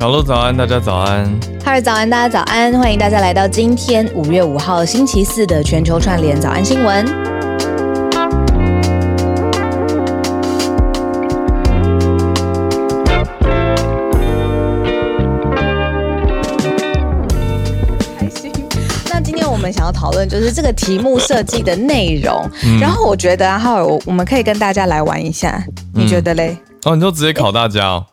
小鹿早安，大家早安。哈尔早安，大家早安，欢迎大家来到今天五月五号星期四的全球串联早安新闻。开心。那今天我们想要讨论就是这个题目设计的内容，然后我觉得啊，哈尔，我我们可以跟大家来玩一下，你觉得嘞？哦，你就直接考大家哦。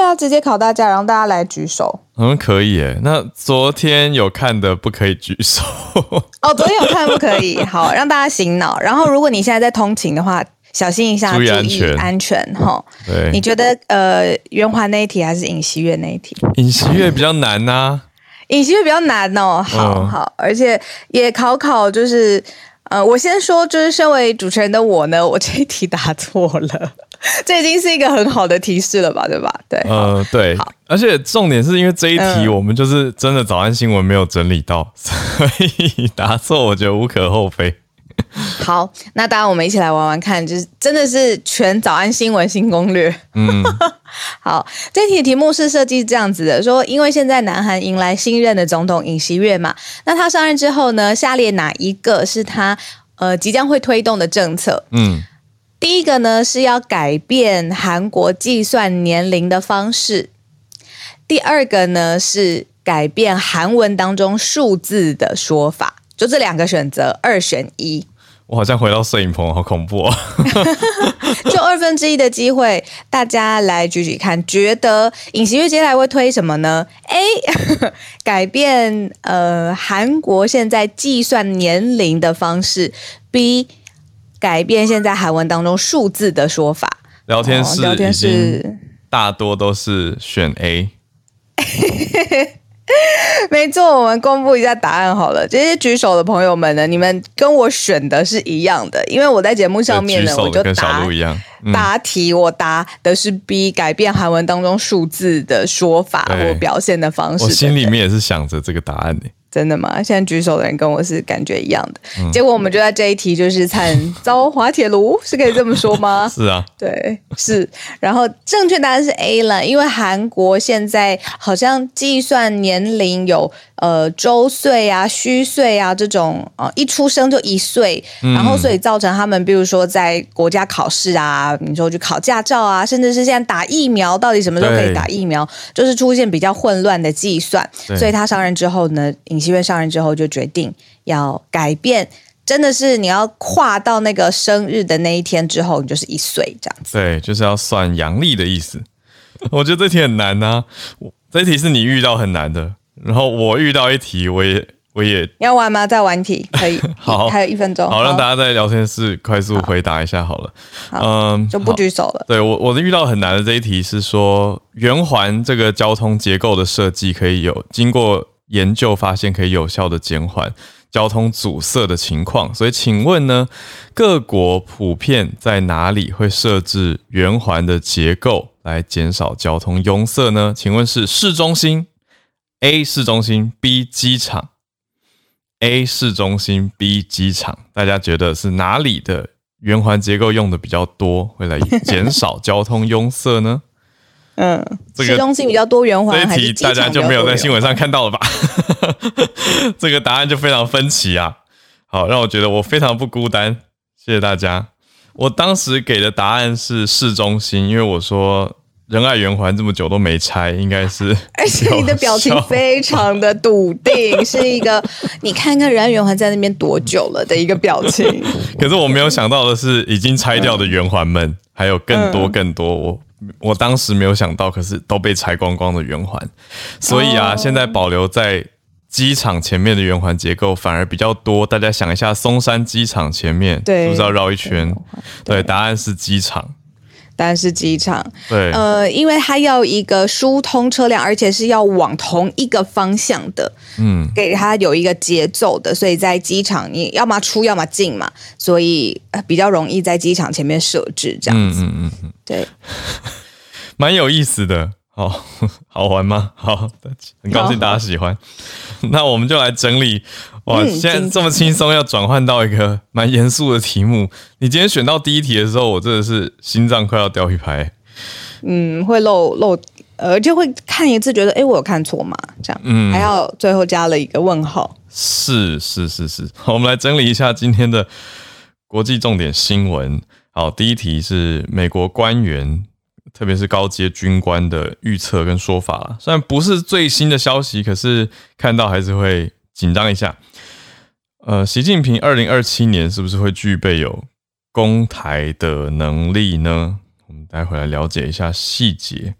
对啊，直接考大家，然后大家来举手。嗯，可以耶。那昨天有看的不可以举手。哦，昨天有看不可以。好，让大家醒脑。然后，如果你现在在通勤的话，小心一下，注意安全，安全哈。对。你觉得呃，圆环那一题还是尹锡月那一题？尹锡月比较难呐。尹锡月比较难哦。好好，而且也考考就是。呃，我先说，就是身为主持人的我呢，我这一题答错了，这已经是一个很好的提示了吧，对吧？对，呃，对，好，而且重点是因为这一题我们就是真的早安新闻没有整理到，所以 答错我觉得无可厚非。好，那当然我们一起来玩玩看，就是真的是全早安新闻新攻略。嗯，好，这题题目是设计这样子的，说因为现在南韩迎来新任的总统尹锡悦嘛，那他上任之后呢，下列哪一个是他呃即将会推动的政策？嗯，第一个呢是要改变韩国计算年龄的方式，第二个呢是改变韩文当中数字的说法，就这两个选择，二选一。我好像回到摄影棚，好恐怖哦！就二分之一的机会，大家来举举看，觉得尹锡悦接下来会推什么呢？A. 改变呃韩国现在计算年龄的方式；B. 改变现在韩文当中数字的说法。聊天室，聊天室大多都是选 A。没错，我们公布一下答案好了。这些举手的朋友们呢，你们跟我选的是一样的，因为我在节目上面呢，我就答答题，我答的是 B，改变韩文当中数字的说法或表现的方式。我心里面也是想着这个答案呢。真的吗？现在举手的人跟我是感觉一样的，结果我们就在这一题就是惨遭滑铁卢，是可以这么说吗？是啊，对，是。然后正确答案是 A 了，因为韩国现在好像计算年龄有呃周岁啊、虚岁啊这种啊，一出生就一岁，然后所以造成他们比如说在国家考试啊，你说去考驾照啊，甚至是现在打疫苗，到底什么时候可以打疫苗，就是出现比较混乱的计算，所以他上任之后呢。七月上任之后，就决定要改变，真的是你要跨到那个生日的那一天之后，你就是一岁这样子。对，就是要算阳历的意思。我觉得这题很难呐，这题是你遇到很难的，然后我遇到一题，我也我也要玩吗？再玩题可以。好，还有一分钟。好，让大家在聊天室快速回答一下好了。嗯，就不举手了。对我，我遇到很难的这一题是说，圆环这个交通结构的设计可以有经过。研究发现可以有效的减缓交通阻塞的情况，所以请问呢，各国普遍在哪里会设置圆环的结构来减少交通拥塞呢？请问是市中心 A 市中心 B 机场 A 市中心 B 机场，大家觉得是哪里的圆环结构用的比较多，会来减少交通拥塞呢？嗯，市中心比较多圆环，这一题大家就没有在新闻上看到了吧？这个答案就非常分歧啊！好，让我觉得我非常不孤单，谢谢大家。我当时给的答案是市中心，因为我说仁爱圆环这么久都没拆，应该是。而且你的表情非常的笃定，是一个你看看仁爱圆环在那边多久了的一个表情。可是我没有想到的是，已经拆掉的圆环们还有更多更多我。我当时没有想到，可是都被拆光光的圆环，所以啊，现在保留在机场前面的圆环结构反而比较多。大家想一下，松山机场前面是不是要绕一圈？对，答案是机场。但是机场，对，呃，因为它要一个疏通车辆，而且是要往同一个方向的，嗯，给它有一个节奏的，所以在机场你要么出，要么进嘛，所以比较容易在机场前面设置这样子，嗯嗯嗯，对，蛮有意思的，好 好玩吗？好，很高兴大家喜欢，那我们就来整理。哇，现在这么轻松，要转换到一个蛮严肃的题目。你今天选到第一题的时候，我真的是心脏快要掉一拍。嗯，会漏漏呃，就会看一次，觉得哎，我有看错吗？这样，嗯，还要最后加了一个问号。是是是是，好，我们来整理一下今天的国际重点新闻。好，第一题是美国官员，特别是高阶军官的预测跟说法虽然不是最新的消息，可是看到还是会紧张一下。呃，习近平二零二七年是不是会具备有攻台的能力呢？我们待会来了解一下细节。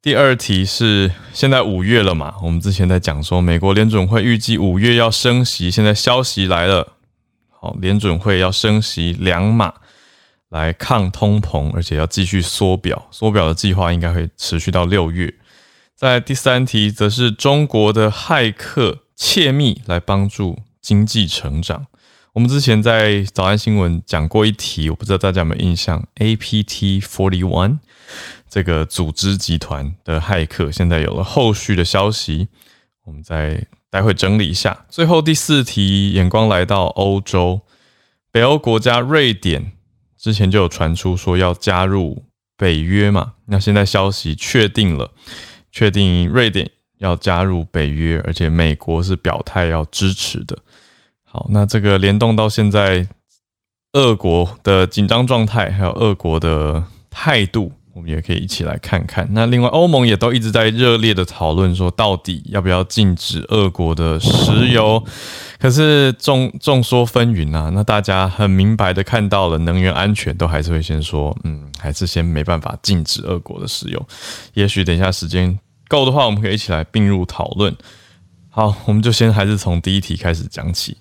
第二题是现在五月了嘛？我们之前在讲说，美国联准会预计五月要升息，现在消息来了，好，联准会要升息两码来抗通膨，而且要继续缩表，缩表的计划应该会持续到六月。在第三题则是中国的骇客窃密来帮助经济成长。我们之前在早安新闻讲过一题，我不知道大家有没有印象？APT Forty One。这个组织集团的骇客现在有了后续的消息，我们再待会整理一下。最后第四题，眼光来到欧洲，北欧国家瑞典之前就有传出说要加入北约嘛，那现在消息确定了，确定瑞典要加入北约，而且美国是表态要支持的。好，那这个联动到现在，俄国的紧张状态，还有俄国的态度。我们也可以一起来看看。那另外，欧盟也都一直在热烈的讨论，说到底要不要禁止俄国的石油？可是众众说纷纭啊。那大家很明白的看到了，能源安全都还是会先说，嗯，还是先没办法禁止俄国的石油。也许等一下时间够的话，我们可以一起来并入讨论。好，我们就先还是从第一题开始讲起。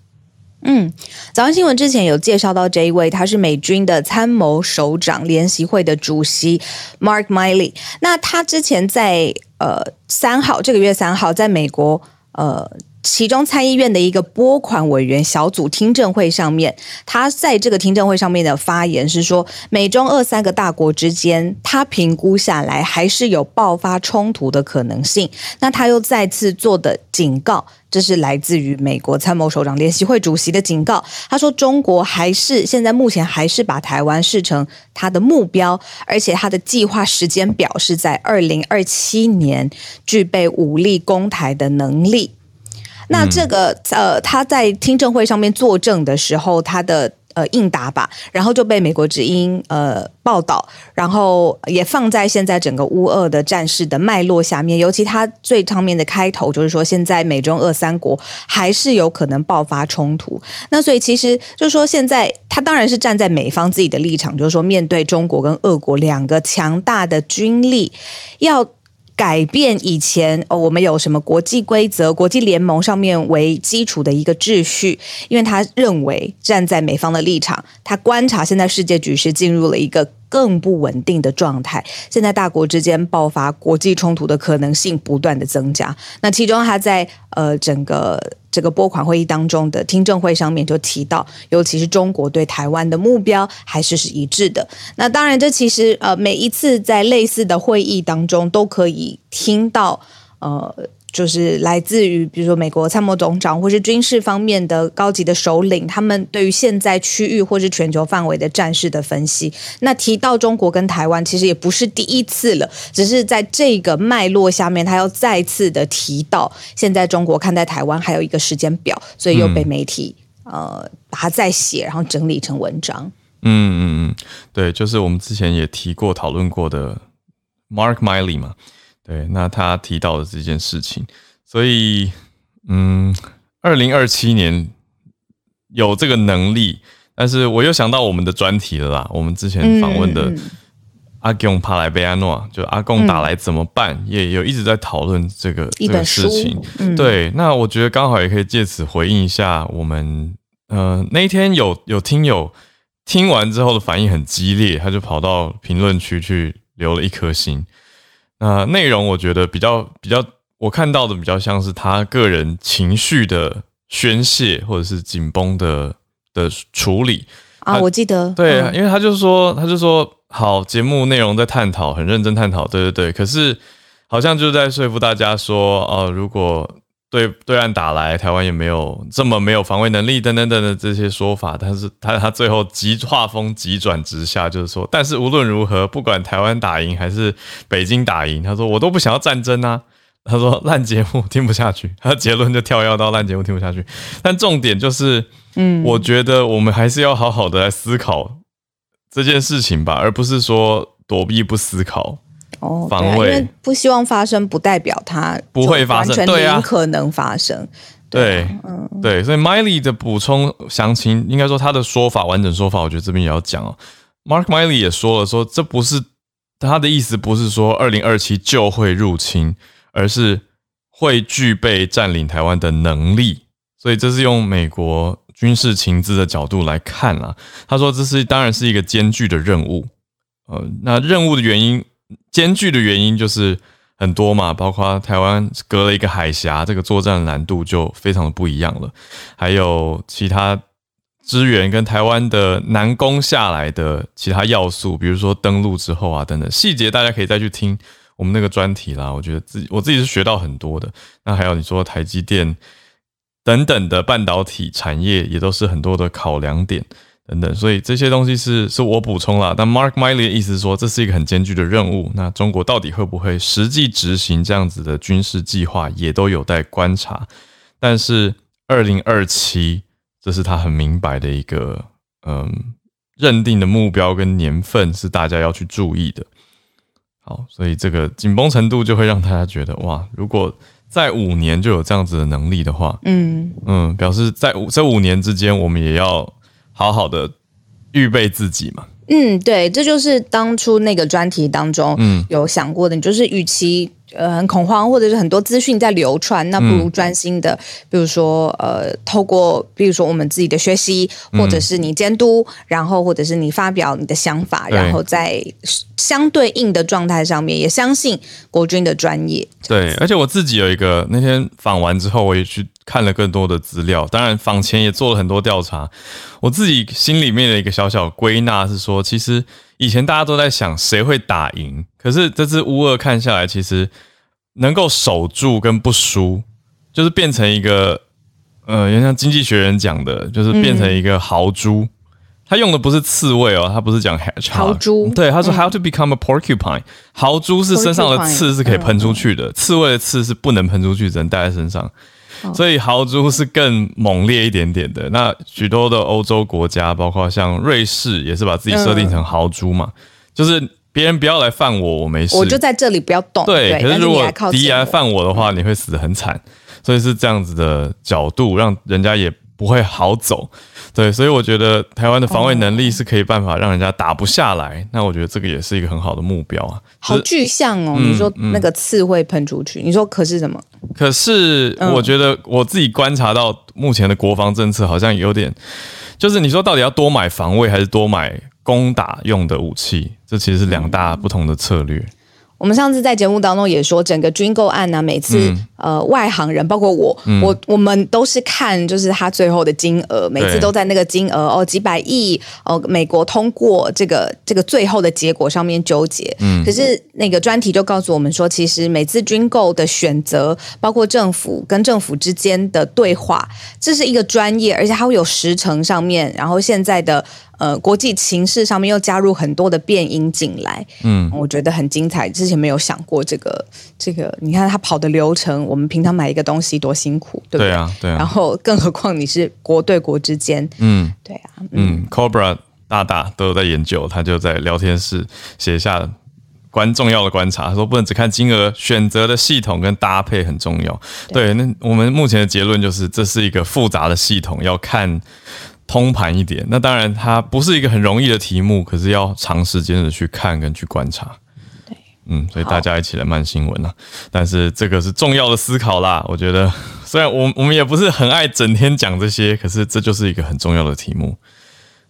嗯，早上新闻之前有介绍到这一位，他是美军的参谋首长联席会的主席 Mark Miley。那他之前在呃三号这个月三号在美国呃。其中参议院的一个拨款委员小组听证会上面，他在这个听证会上面的发言是说，美中二三个大国之间，他评估下来还是有爆发冲突的可能性。那他又再次做的警告，这是来自于美国参谋首长联席会主席的警告。他说，中国还是现在目前还是把台湾视成他的目标，而且他的计划时间表是在二零二七年具备武力攻台的能力。那这个呃，他在听证会上面作证的时候，他的呃应答吧，然后就被美国之音呃报道，然后也放在现在整个乌俄的战事的脉络下面。尤其他最上面的开头就是说，现在美中俄三国还是有可能爆发冲突。那所以其实就是说，现在他当然是站在美方自己的立场，就是说面对中国跟俄国两个强大的军力要。改变以前哦，我们有什么国际规则、国际联盟上面为基础的一个秩序？因为他认为站在美方的立场，他观察现在世界局势进入了一个。更不稳定的状态，现在大国之间爆发国际冲突的可能性不断的增加。那其中他在呃整个这个拨款会议当中的听证会上面就提到，尤其是中国对台湾的目标还是是一致的。那当然，这其实呃每一次在类似的会议当中都可以听到呃。就是来自于比如说美国参谋总长或是军事方面的高级的首领，他们对于现在区域或是全球范围的战事的分析。那提到中国跟台湾，其实也不是第一次了，只是在这个脉络下面，他要再次的提到现在中国看待台湾还有一个时间表，所以又被媒体呃把它再写，然后整理成文章。嗯嗯嗯，对，就是我们之前也提过讨论过的 Mark Miley 嘛。对，那他提到的这件事情，所以，嗯，二零二七年有这个能力，但是我又想到我们的专题了啦。我们之前访问的阿贡帕莱贝安诺，就阿贡打来怎么办，也有一直在讨论这个这个事情。对，那我觉得刚好也可以借此回应一下我们，呃，那一天有有听友听完之后的反应很激烈，他就跑到评论区去留了一颗心。那内容我觉得比较比较，我看到的比较像是他个人情绪的宣泄，或者是紧绷的的处理啊。我记得对，因为他就说，他就说好，节目内容在探讨，很认真探讨，对对对。可是好像就在说服大家说，哦，如果对对岸打来，台湾也没有这么没有防卫能力等等等的这些说法，但是他他最后急画风急转直下，就是说，但是无论如何，不管台湾打赢还是北京打赢，他说我都不想要战争啊。他说烂节目听不下去，他的结论就跳跃到烂节目听不下去。但重点就是，嗯，我觉得我们还是要好好的来思考这件事情吧，而不是说躲避不思考。哦，防卫不希望发生，不代表它不会发生，对啊，可能发生。对，嗯，对，所以 Miley 的补充详情，应该说他的说法完整说法，我觉得这边也要讲哦。Mark Miley 也说了，说这不是他的意思，不是说二零二七就会入侵，而是会具备占领台湾的能力。所以这是用美国军事情资的角度来看啦。他说这是当然是一个艰巨的任务，呃，那任务的原因。艰巨的原因就是很多嘛，包括台湾隔了一个海峡，这个作战难度就非常的不一样了。还有其他支援跟台湾的难攻下来的其他要素，比如说登陆之后啊等等细节，大家可以再去听我们那个专题啦。我觉得自己我自己是学到很多的。那还有你说台积电等等的半导体产业，也都是很多的考量点。等等，所以这些东西是是我补充了。但 Mark Miley 的意思是说，这是一个很艰巨的任务。那中国到底会不会实际执行这样子的军事计划，也都有待观察。但是二零二七，这是他很明白的一个嗯认定的目标跟年份，是大家要去注意的。好，所以这个紧绷程度就会让大家觉得哇，如果在五年就有这样子的能力的话，嗯嗯，表示在五这五年之间，我们也要。好好的预备自己嘛。嗯，对，这就是当初那个专题当中有想过的，就是与其。呃，很恐慌，或者是很多资讯在流传，那不如专心的，比如说，呃，透过，比如说我们自己的学习，或者是你监督，然后或者是你发表你的想法，然后在相对应的状态上面，也相信国军的专业。对，而且我自己有一个那天访完之后，我也去看了更多的资料，当然访前也做了很多调查。我自己心里面的一个小小归纳是说，其实。以前大家都在想谁会打赢，可是这次乌二看下来，其实能够守住跟不输，就是变成一个，呃，像经济学人讲的，就是变成一个豪猪。他用的不是刺猬哦，他不是讲豪猪，对，他说 how to become a porcupine。豪猪是身上的刺是可以喷出去的，刺猬的刺是不能喷出去，只能带在身上。所以豪猪是更猛烈一点点的。那许多的欧洲国家，包括像瑞士，也是把自己设定成豪猪嘛，就是别人不要来犯我，我没事，我就在这里不要动。对，可是如果敌人来犯我的话，你会死得很惨。所以是这样子的角度，让人家也不会好走。对，所以我觉得台湾的防卫能力是可以办法让人家打不下来。那我觉得这个也是一个很好的目标啊。好具象哦，你说那个刺会喷出去，你说可是什么？可是我觉得我自己观察到目前的国防政策好像有点，就是你说到底要多买防卫还是多买攻打用的武器，这其实是两大不同的策略。我们上次在节目当中也说，整个军购案呢，每次呃外行人，包括我，我我们都是看就是他最后的金额，每次都在那个金额哦几百亿哦，美国通过这个这个最后的结果上面纠结。嗯，可是那个专题就告诉我们说，其实每次军购的选择，包括政府跟政府之间的对话，这是一个专业，而且它会有时程上面，然后现在的。呃，国际情势上面又加入很多的变音进来，嗯，我觉得很精彩。之前没有想过这个，这个你看他跑的流程，我们平常买一个东西多辛苦，对不对？对啊，对啊。然后，更何况你是国对国之间，嗯，对啊，嗯，Cobra 大大都有在研究，他就在聊天室写下关重要的观察，说不能只看金额，选择的系统跟搭配很重要。对，那我们目前的结论就是，这是一个复杂的系统，要看。通盘一点，那当然它不是一个很容易的题目，可是要长时间的去看跟去观察。对，嗯，所以大家一起来慢新闻啊。但是这个是重要的思考啦，我觉得虽然我我们也不是很爱整天讲这些，可是这就是一个很重要的题目。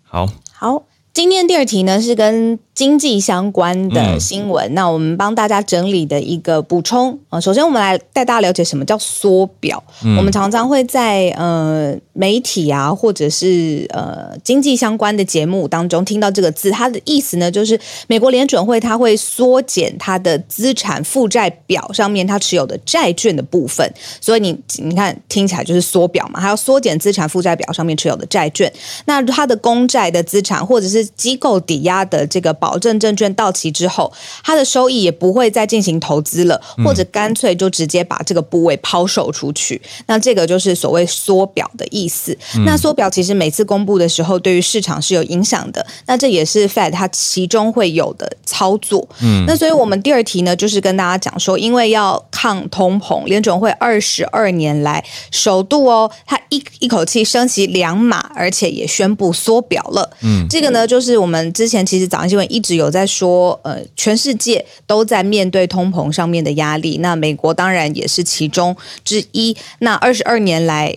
好，好，今天第二题呢是跟经济相关的新闻。那我们帮大家整理的一个补充啊，首先我们来带大家了解什么叫缩表。我们常常会在呃媒体啊，或者是呃经济相关的节目当中听到这个字，它的意思呢，就是美国联准会它会缩减它的资产负债表上面它持有的债券的部分。所以你你看听起来就是缩表嘛，它要缩减资产负债表上面持有的债券。那它的公债的资产或者是机构抵押的这个保证证券到期之后，它的收益也不会再进行投资了，或者干脆就直接把这个部位抛售出去。那这个就是所谓缩表的意思。那缩表其实每次公布的时候，对于市场是有影响的。那这也是 Fed 它其中会有的操作。嗯，那所以我们第二题呢，就是跟大家讲说，因为要抗通膨，联准会二十二年来首度哦，它一一口气升息两码，而且也宣布缩表了。嗯，这个呢，就是我们之前其实早上新闻一一直有在说，呃，全世界都在面对通膨上面的压力，那美国当然也是其中之一。那二十二年来，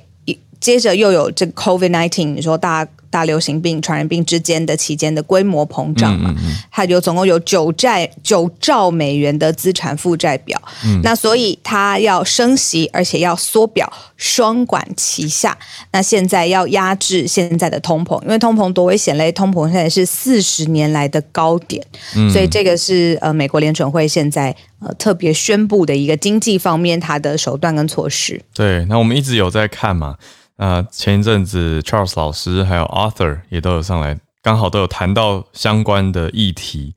接着又有这个 COVID nineteen，你说大家。大流行病、传染病之间的期间的规模膨胀嘛，它有总共有九债九兆美元的资产负债表，那所以它要升息，而且要缩表，双管齐下。那现在要压制现在的通膨，因为通膨多危险嘞，通膨现在是四十年来的高点，所以这个是呃美国联准会现在呃特别宣布的一个经济方面它的手段跟措施。对，那我们一直有在看嘛。那前一阵子，Charles 老师还有 Arthur 也都有上来，刚好都有谈到相关的议题。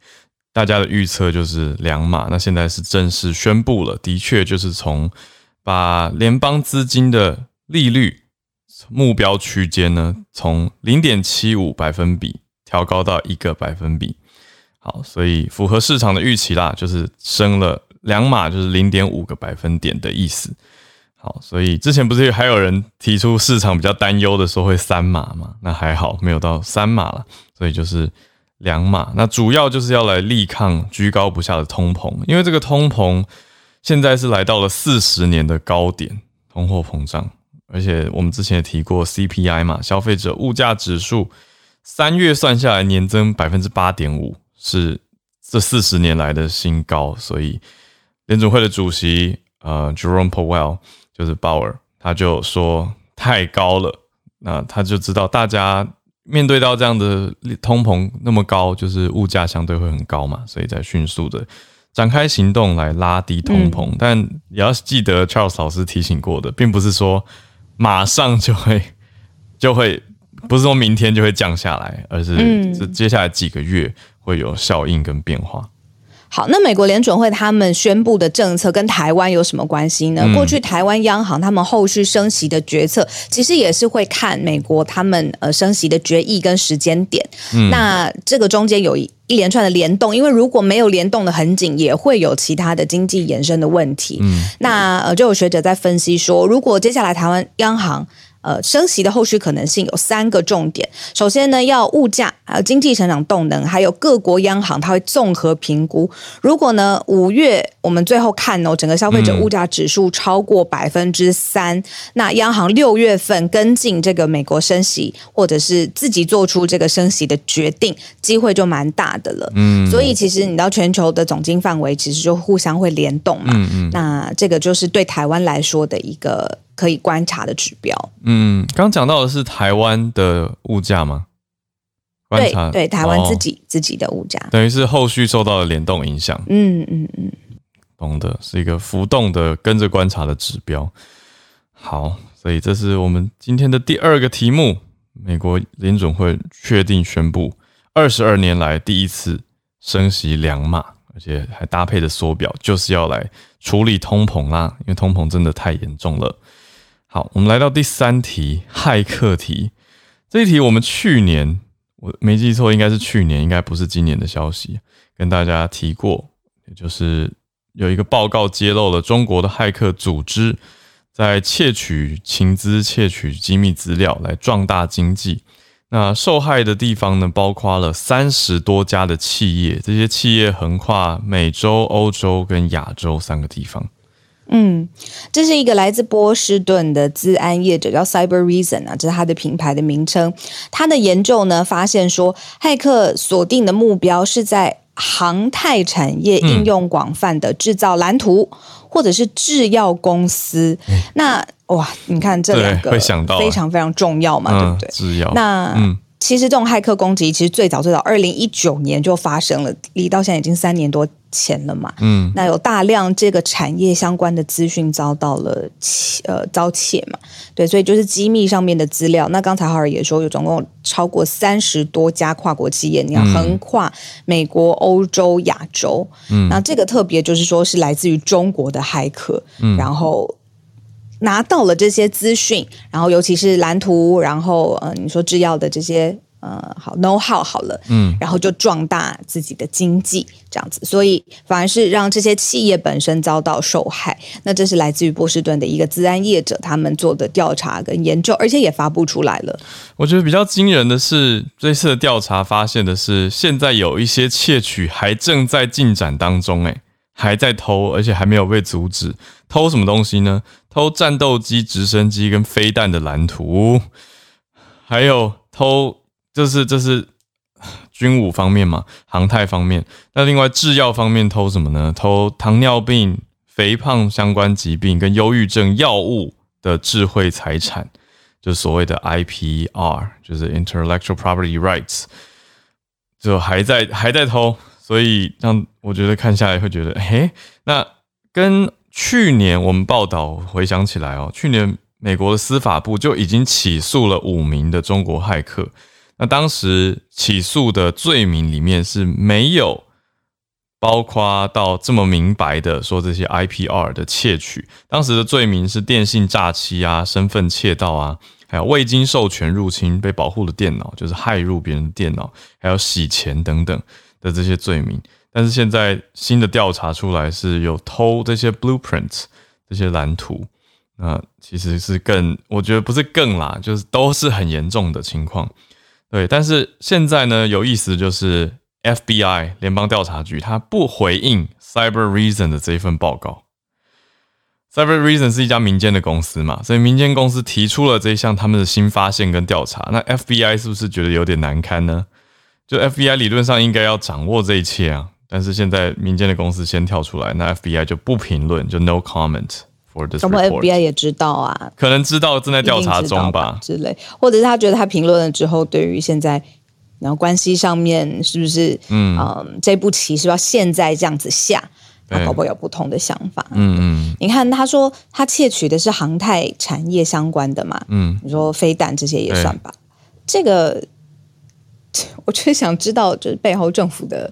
大家的预测就是两码，那现在是正式宣布了，的确就是从把联邦资金的利率目标区间呢，从零点七五百分比调高到一个百分比。好，所以符合市场的预期啦，就是升了两码，就是零点五个百分点的意思。好，所以之前不是还有人提出市场比较担忧的时候会三码嘛？那还好没有到三码了，所以就是两码。那主要就是要来力抗居高不下的通膨，因为这个通膨现在是来到了四十年的高点，通货膨胀。而且我们之前也提过 CPI 嘛，消费者物价指数三月算下来年增百分之八点五，是这四十年来的新高。所以联总会的主席呃 Jerome Powell。就是鲍尔，他就说太高了，那他就知道大家面对到这样的通膨那么高，就是物价相对会很高嘛，所以在迅速的展开行动来拉低通膨。但也要记得 Charles 老师提醒过的，并不是说马上就会就会，不是说明天就会降下来，而是这接下来几个月会有效应跟变化。好，那美国联准会他们宣布的政策跟台湾有什么关系呢？过去台湾央行他们后续升息的决策，其实也是会看美国他们呃升息的决议跟时间点。那这个中间有一一连串的联动，因为如果没有联动的很紧，也会有其他的经济衍生的问题。那呃，就有学者在分析说，如果接下来台湾央行呃，升息的后续可能性有三个重点。首先呢，要物价，还有经济成长动能，还有各国央行，它会综合评估。如果呢，五月我们最后看哦，整个消费者物价指数超过百分之三，那央行六月份跟进这个美国升息，或者是自己做出这个升息的决定，机会就蛮大的了。嗯，所以其实你到，全球的总金范围其实就互相会联动嘛。嗯嗯，那这个就是对台湾来说的一个。可以观察的指标。嗯，刚讲到的是台湾的物价吗？对对，台湾自己自己的物价，等于是后续受到了联动影响。嗯嗯嗯，懂的，是一个浮动的跟着观察的指标。好，所以这是我们今天的第二个题目：美国联准会确定宣布二十二年来第一次升息两码，而且还搭配的缩表，就是要来处理通膨啦，因为通膨真的太严重了。好，我们来到第三题，骇客题。这一题我们去年我没记错，应该是去年，应该不是今年的消息，跟大家提过，也就是有一个报告揭露了中国的骇客组织在窃取情资、窃取机密资料来壮大经济。那受害的地方呢，包括了三十多家的企业，这些企业横跨美洲、欧洲跟亚洲三个地方。嗯，这是一个来自波士顿的资安业者，叫 Cyber Reason 啊，这是他的品牌的名称。他的研究呢，发现说，骇客锁定的目标是在航太产业应用广泛的制造蓝图，或者是制药公司。那哇，你看这两个非常非常重要嘛，对不对？制药那嗯。其实这种骇客攻击，其实最早最早，二零一九年就发生了，离到现在已经三年多前了嘛。嗯，那有大量这个产业相关的资讯遭到了窃呃遭窃嘛？对，所以就是机密上面的资料。那刚才浩尔也说，有总共超过三十多家跨国企业，你要横跨美国、欧洲、亚洲。嗯，那这个特别就是说是来自于中国的骇客，嗯然后。拿到了这些资讯，然后尤其是蓝图，然后呃，你说制药的这些呃，好 know how 好了，嗯，然后就壮大自己的经济这样子，所以反而是让这些企业本身遭到受害。那这是来自于波士顿的一个资安业者他们做的调查跟研究，而且也发布出来了。我觉得比较惊人的是，这次的调查发现的是，现在有一些窃取还正在进展当中，哎。还在偷，而且还没有被阻止。偷什么东西呢？偷战斗机、直升机跟飞弹的蓝图，还有偷，这是这是军武方面嘛？航太方面。那另外制药方面偷什么呢？偷糖尿病、肥胖相关疾病跟忧郁症药物的智慧财产，就所谓的 IPR，就是 Intellectual Property Rights，就还在还在偷。所以让我觉得看下来会觉得，嘿，那跟去年我们报道回想起来哦，去年美国的司法部就已经起诉了五名的中国骇客。那当时起诉的罪名里面是没有包括到这么明白的说这些 IPR 的窃取，当时的罪名是电信诈欺啊、身份窃盗啊，还有未经授权入侵被保护的电脑，就是害入别人的电脑，还有洗钱等等。的这些罪名，但是现在新的调查出来是有偷这些 blueprints 这些蓝图，那其实是更，我觉得不是更啦，就是都是很严重的情况。对，但是现在呢，有意思就是 FBI 联邦调查局他不回应 Cyber Reason 的这一份报告。Cyber Reason 是一家民间的公司嘛，所以民间公司提出了这一项他们的新发现跟调查，那 FBI 是不是觉得有点难堪呢？就 FBI 理论上应该要掌握这一切啊，但是现在民间的公司先跳出来，那 FBI 就不评论，就 no comment for this report。FBI 也知道啊，可能知道正在调查中吧。之类，或者是他觉得他评论了之后，对于现在然后关系上面是不是嗯。嗯这步棋是要现在这样子下，他会不会有不同的想法？嗯嗯，你看他说他窃取的是航太产业相关的嘛，嗯，你说飞弹这些也算吧，这个。我却想知道，就是背后政府的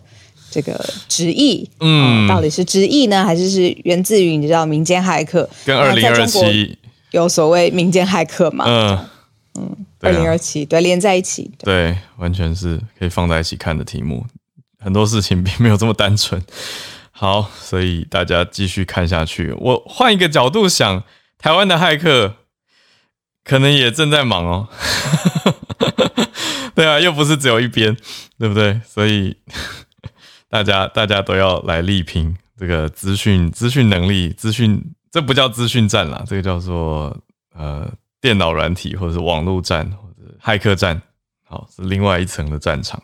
这个旨意，嗯，到底是旨意呢，还是是源自于你知道民间骇客？跟二零二七有所谓民间骇客嘛？嗯嗯，二零二七对连在一起，对，完全是可以放在一起看的题目。很多事情并没有这么单纯。好，所以大家继续看下去。我换一个角度想，台湾的骇客可能也正在忙哦。对啊，又不是只有一边，对不对？所以大家大家都要来力拼这个资讯资讯能力，资讯这不叫资讯战啦，这个叫做呃电脑软体或者是网络战或者骇客战，好是另外一层的战场。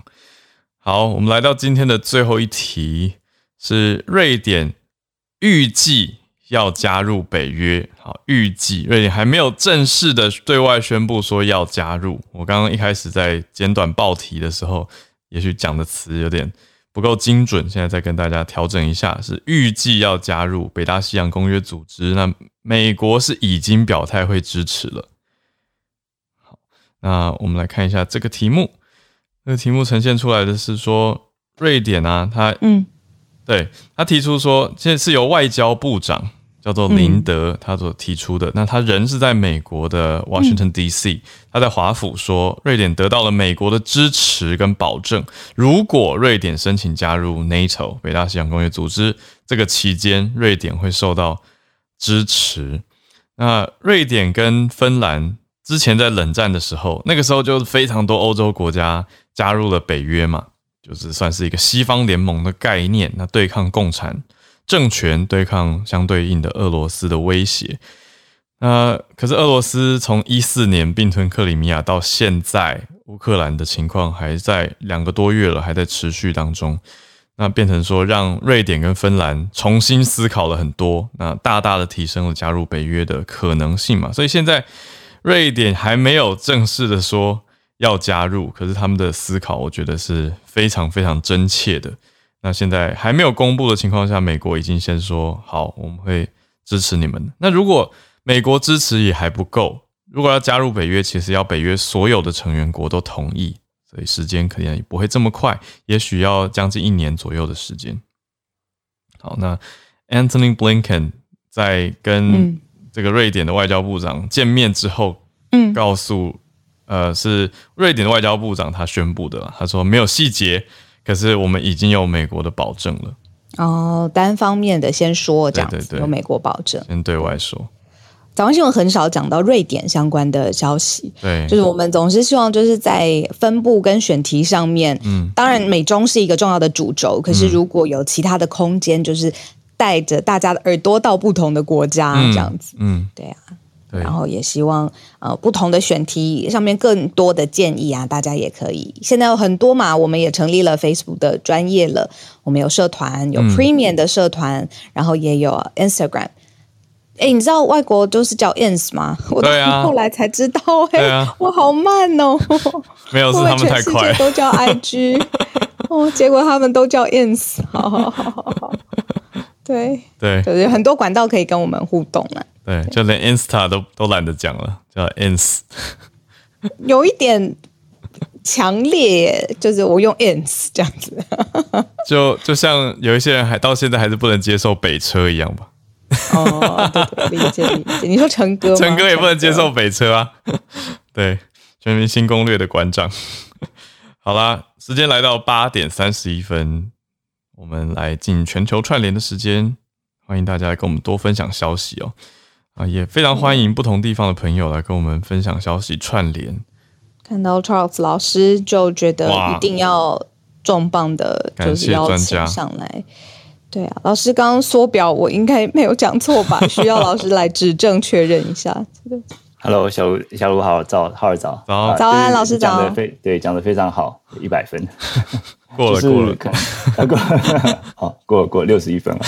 好，我们来到今天的最后一题，是瑞典预计。要加入北约，好，预计瑞典还没有正式的对外宣布说要加入。我刚刚一开始在简短报题的时候，也许讲的词有点不够精准，现在再跟大家调整一下，是预计要加入北大西洋公约组织。那美国是已经表态会支持了。好，那我们来看一下这个题目，这个题目呈现出来的是说，瑞典啊，他嗯，对他提出说，现在是由外交部长。叫做林德，他所提出的。那他人是在美国的 Washington D.C.，他在华府说，瑞典得到了美国的支持跟保证，如果瑞典申请加入 NATO 北大西洋公约组织，这个期间瑞典会受到支持。那瑞典跟芬兰之前在冷战的时候，那个时候就非常多欧洲国家加入了北约嘛，就是算是一个西方联盟的概念，那对抗共产。政权对抗相对应的俄罗斯的威胁。那可是俄罗斯从一四年并吞克里米亚到现在，乌克兰的情况还在两个多月了，还在持续当中。那变成说让瑞典跟芬兰重新思考了很多，那大大的提升了加入北约的可能性嘛。所以现在瑞典还没有正式的说要加入，可是他们的思考我觉得是非常非常真切的。那现在还没有公布的情况下，美国已经先说好，我们会支持你们。那如果美国支持也还不够，如果要加入北约，其实要北约所有的成员国都同意。所以时间可能也不会这么快，也许要将近一年左右的时间。好，那 Anthony Blinken 在跟这个瑞典的外交部长见面之后，嗯，告诉呃是瑞典的外交部长他宣布的，他说没有细节，可是我们已经有美国的保证了。哦，单方面的先说这样子，有美国保证，先对外说。早上新闻很少讲到瑞典相关的消息，对，就是我们总是希望就是在分布跟选题上面，嗯，当然美中是一个重要的主轴，可是如果有其他的空间，就是带着大家的耳朵到不同的国家这样子，嗯，对啊，然后也希望呃不同的选题上面更多的建议啊，大家也可以。现在有很多嘛，我们也成立了 Facebook 的专业了，我们有社团，有 Premium 的社团，然后也有 Instagram。哎，你知道外国都是叫 ins 吗？我后来才知道，哎，我好慢哦。没有，是 他们太快。都叫 ig，哦，结果他们都叫 ins。好好好好好，对对，就是很多管道可以跟我们互动了。对，就连 insta 都都懒得讲了，叫 ins。有一点强烈，就是我用 ins 这样子。就就像有一些人还到现在还是不能接受北车一样吧。哦，对对，理解理解。你说陈哥，陈哥也不能接受北车啊。对，全民新攻略的馆长。好啦，时间来到八点三十一分，我们来进全球串联的时间。欢迎大家来跟我们多分享消息哦。啊，也非常欢迎不同地方的朋友来跟我们分享消息串联。看到 Charles 老师就觉得一定要重磅的，就是邀请上来。对啊，老师刚刚缩表，我应该没有讲错吧？需要老师来指正确认一下。这个 Hello，小卢，小卢好，早，浩儿早，早，早安，老师早。讲的非对，讲的非常好，一百分。过了，过了，过，好，过了，过六十一分了。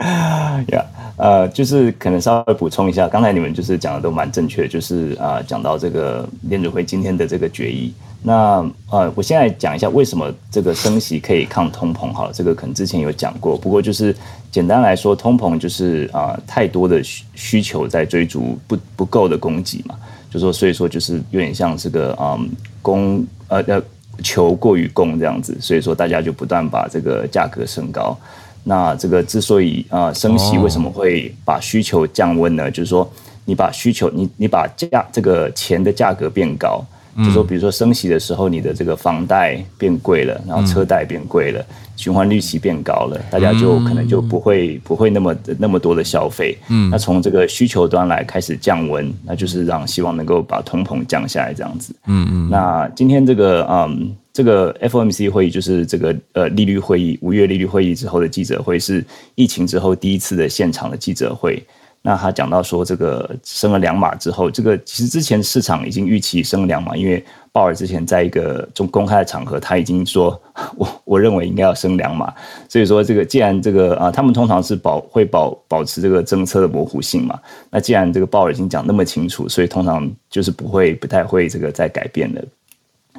呀，呃，就是可能稍微补充一下，刚才你们就是讲的都蛮正确，就是啊，讲到这个联储会今天的这个决议。那呃，我现在讲一下为什么这个升息可以抗通膨。好，这个可能之前有讲过，不过就是简单来说，通膨就是啊，太多的需需求在追逐不不够的供给嘛，就说所以说就是有点像这个嗯供呃呃求过于供这样子，所以说大家就不断把这个价格升高。那这个之所以啊升息为什么会把需求降温呢？就是说你把需求你你把价这个钱的价格变高。就说，比如说升息的时候，你的这个房贷变贵了，然后车贷变贵了，循环利息变高了，大家就可能就不会不会那么那么多的消费。嗯，那从这个需求端来开始降温，那就是让希望能够把通膨降下来这样子。嗯嗯。那今天这个嗯这个 FOMC 会议就是这个呃利率会议五月利率会议之后的记者会是疫情之后第一次的现场的记者会。那他讲到说，这个升了两码之后，这个其实之前市场已经预期升两码，因为鲍尔之前在一个中公开的场合，他已经说，我我认为应该要升两码。所以说，这个既然这个啊，他们通常是保会保保持这个政策的模糊性嘛。那既然这个鲍尔已经讲那么清楚，所以通常就是不会不太会这个再改变的。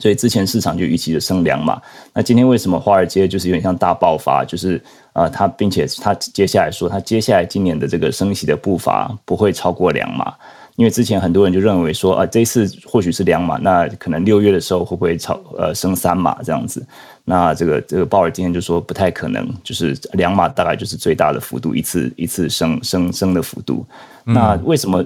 所以之前市场就预期的升两码。那今天为什么华尔街就是有点像大爆发？就是呃，他并且他接下来说，他接下来今年的这个升息的步伐不会超过两码，因为之前很多人就认为说，啊，这次或许是两码，那可能六月的时候会不会超呃升三码这样子？那这个这个鲍尔今天就说不太可能，就是两码大概就是最大的幅度，一次一次升升升的幅度。那为什么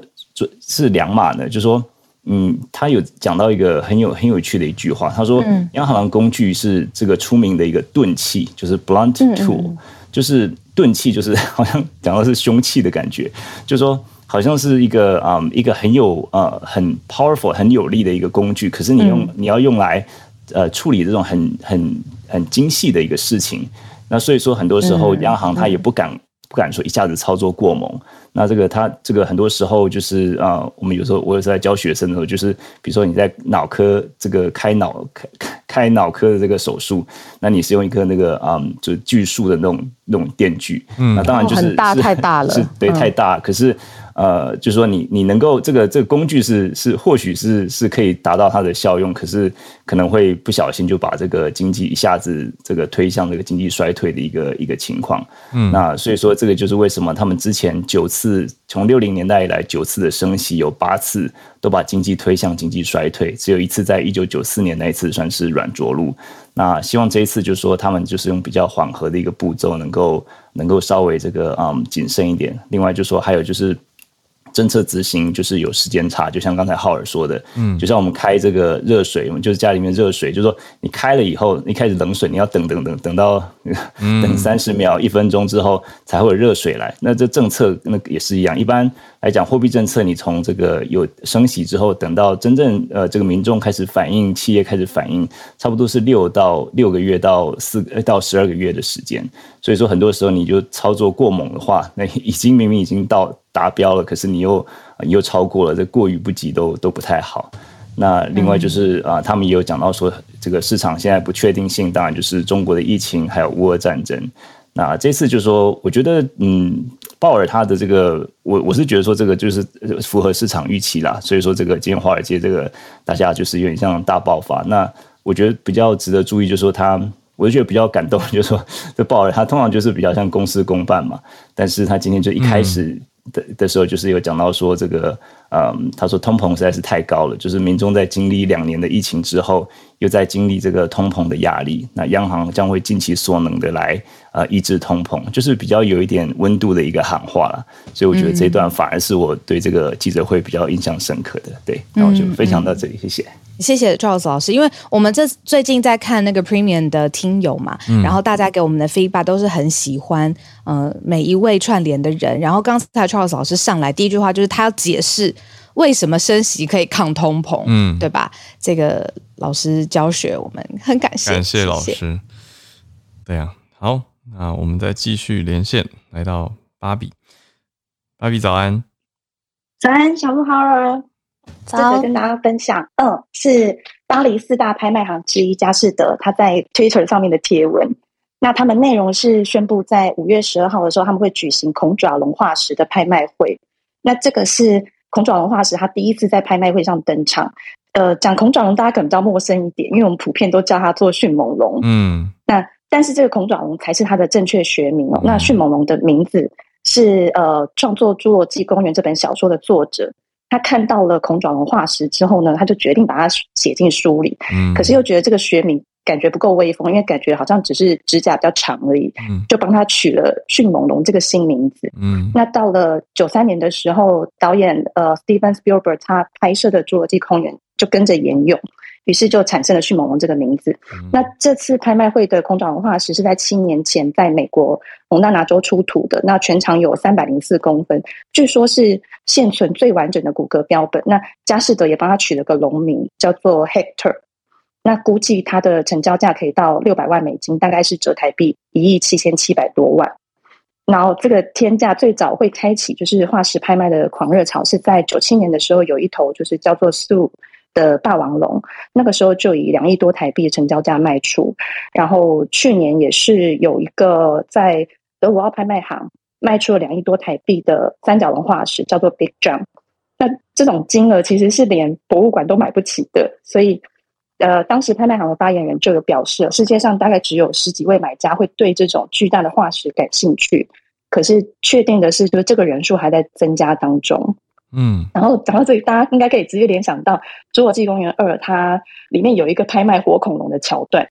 是两码呢？就说。嗯，他有讲到一个很有很有趣的一句话，他说，央行的工具是这个出名的一个钝器，就是 blunt tool，就是钝器，就是好像讲的是凶器的感觉，就说好像是一个啊一个很有呃很 powerful 很有力的一个工具，可是你用你要用来呃处理这种很很很精细的一个事情，那所以说很多时候央行它也不敢。不敢说一下子操作过猛，那这个他这个很多时候就是啊，我们有时候我有时候在教学生的时候，就是比如说你在脑科这个开脑开开脑科的这个手术，那你是用一颗那个啊，就锯树的那种那种电锯，嗯，那当然就是大太大了，是对太大，可是。呃，就是说你你能够这个这个工具是是或许是是可以达到它的效用，可是可能会不小心就把这个经济一下子这个推向这个经济衰退的一个一个情况。嗯，那所以说这个就是为什么他们之前九次从六零年代以来九次的升息有八次都把经济推向经济衰退，只有一次在一九九四年那一次算是软着陆。那希望这一次就是说他们就是用比较缓和的一个步骤，能够能够稍微这个嗯谨慎一点。另外就说还有就是。政策执行就是有时间差，就像刚才浩尔说的，嗯，就像我们开这个热水，我们就是家里面热水，就是说你开了以后，一开始冷水，你要等等等等到等三十秒、一分钟之后才会有热水来。那这政策那也是一样，一般来讲，货币政策你从这个有升息之后，等到真正呃这个民众开始反应，企业开始反应，差不多是六到六个月到四到十二个月的时间。所以说，很多时候你就操作过猛的话，那已经明明已经到。达标了，可是你又你又超过了，这过于不及都都不太好。那另外就是啊，他们也有讲到说，这个市场现在不确定性，当然就是中国的疫情还有乌俄战争。那这次就说，我觉得嗯，鲍尔他的这个，我我是觉得说这个就是符合市场预期啦。所以说这个今天华尔街这个大家就是有点像大爆发。那我觉得比较值得注意，就是说他，我就觉得比较感动，就是说这鲍尔他通常就是比较像公事公办嘛，但是他今天就一开始。的的时候，就是有讲到说这个，嗯，他说通膨实在是太高了，就是民众在经历两年的疫情之后，又在经历这个通膨的压力，那央行将会尽其所能的来呃抑制通膨，就是比较有一点温度的一个喊话了。所以我觉得这段反而是我对这个记者会比较印象深刻的。对，那我就分享到这里，谢谢。谢谢 Charles 老师，因为我们这最近在看那个 Premium 的听友嘛，然后大家给我们的 feedback 都是很喜欢，呃，每一位串联的人。然后刚才 Charles 老师上来第一句话就是他要解释为什么升息可以抗通膨，嗯，对吧？这个老师教学我们很感谢，感谢老师。对啊，好，那我们再继续连线，来到芭比，芭比早安，早安，小鹿好了。这个跟大家分享，嗯，是巴黎四大拍卖行之一佳士得，他在 Twitter 上面的贴文。那他们内容是宣布在五月十二号的时候，他们会举行孔爪龙化石的拍卖会。那这个是孔爪龙化石，它第一次在拍卖会上登场。呃，讲孔爪龙，大家可能比较陌生一点，因为我们普遍都叫它做迅猛龙。嗯，那但是这个孔爪龙才是它的正确学名哦。那迅猛龙的名字是呃，创作《侏罗纪公园》这本小说的作者。他看到了孔爪龙化石之后呢，他就决定把它写进书里。嗯，可是又觉得这个学名感觉不够威风，因为感觉好像只是指甲比较长而已。嗯，就帮他取了迅猛龙这个新名字。嗯，那到了九三年的时候，导演呃 Steven Spielberg 他拍摄的《侏罗纪公园》就跟着沿用。于是就产生了迅猛龙这个名字。那这次拍卖会的空爪文化石是在七年前在美国蒙大拿州出土的，那全长有三百零四公分，据说是现存最完整的骨骼标本。那佳士得也帮他取了个龙名，叫做 Hector。那估计它的成交价可以到六百万美金，大概是折台币一亿七千七百多万。然后这个天价最早会开启就是化石拍卖的狂热潮，是在九七年的时候，有一头就是叫做 Sue。的霸王龙，那个时候就以两亿多台币的成交价卖出。然后去年也是有一个在德国奥拍卖行卖出了两亿多台币的三角龙化石，叫做 Big John。那这种金额其实是连博物馆都买不起的，所以呃，当时拍卖行的发言人就有表示，世界上大概只有十几位买家会对这种巨大的化石感兴趣。可是确定的是，就是这个人数还在增加当中。嗯，然后讲到这里，大家应该可以直接联想到《侏罗纪公园二》，它里面有一个拍卖活恐龙的桥段。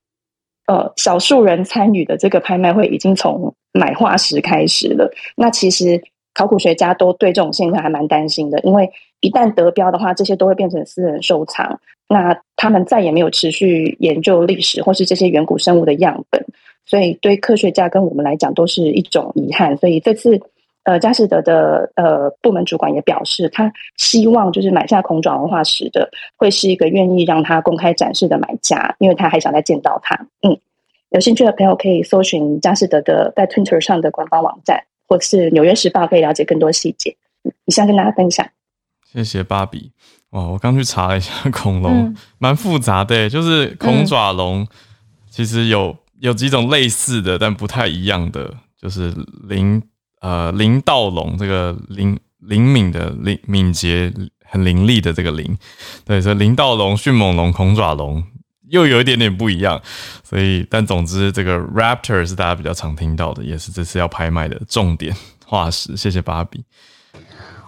呃，少数人参与的这个拍卖会已经从买化石开始了。那其实考古学家都对这种现象还蛮担心的，因为一旦得标的话，这些都会变成私人收藏，那他们再也没有持续研究历史或是这些远古生物的样本，所以对科学家跟我们来讲都是一种遗憾。所以这次。呃，佳士得的呃部门主管也表示，他希望就是买下孔爪文化石的会是一个愿意让他公开展示的买家，因为他还想再见到他。嗯，有兴趣的朋友可以搜寻佳士得的在 Twitter 上的官方网站，或是《纽约时报》可以了解更多细节。以上跟大家分享。谢谢芭比。哇，我刚去查了一下恐龙，蛮复杂的，就是恐爪龙，其实有有几种类似的，但不太一样的，就是灵呃灵盗龙，这个灵灵敏的灵敏捷很伶俐的这个灵，对，所以灵盗龙、迅猛龙、恐爪龙又有一点点不一样，所以但总之这个 raptor 是大家比较常听到的，也是这次要拍卖的重点化石。谢谢芭比。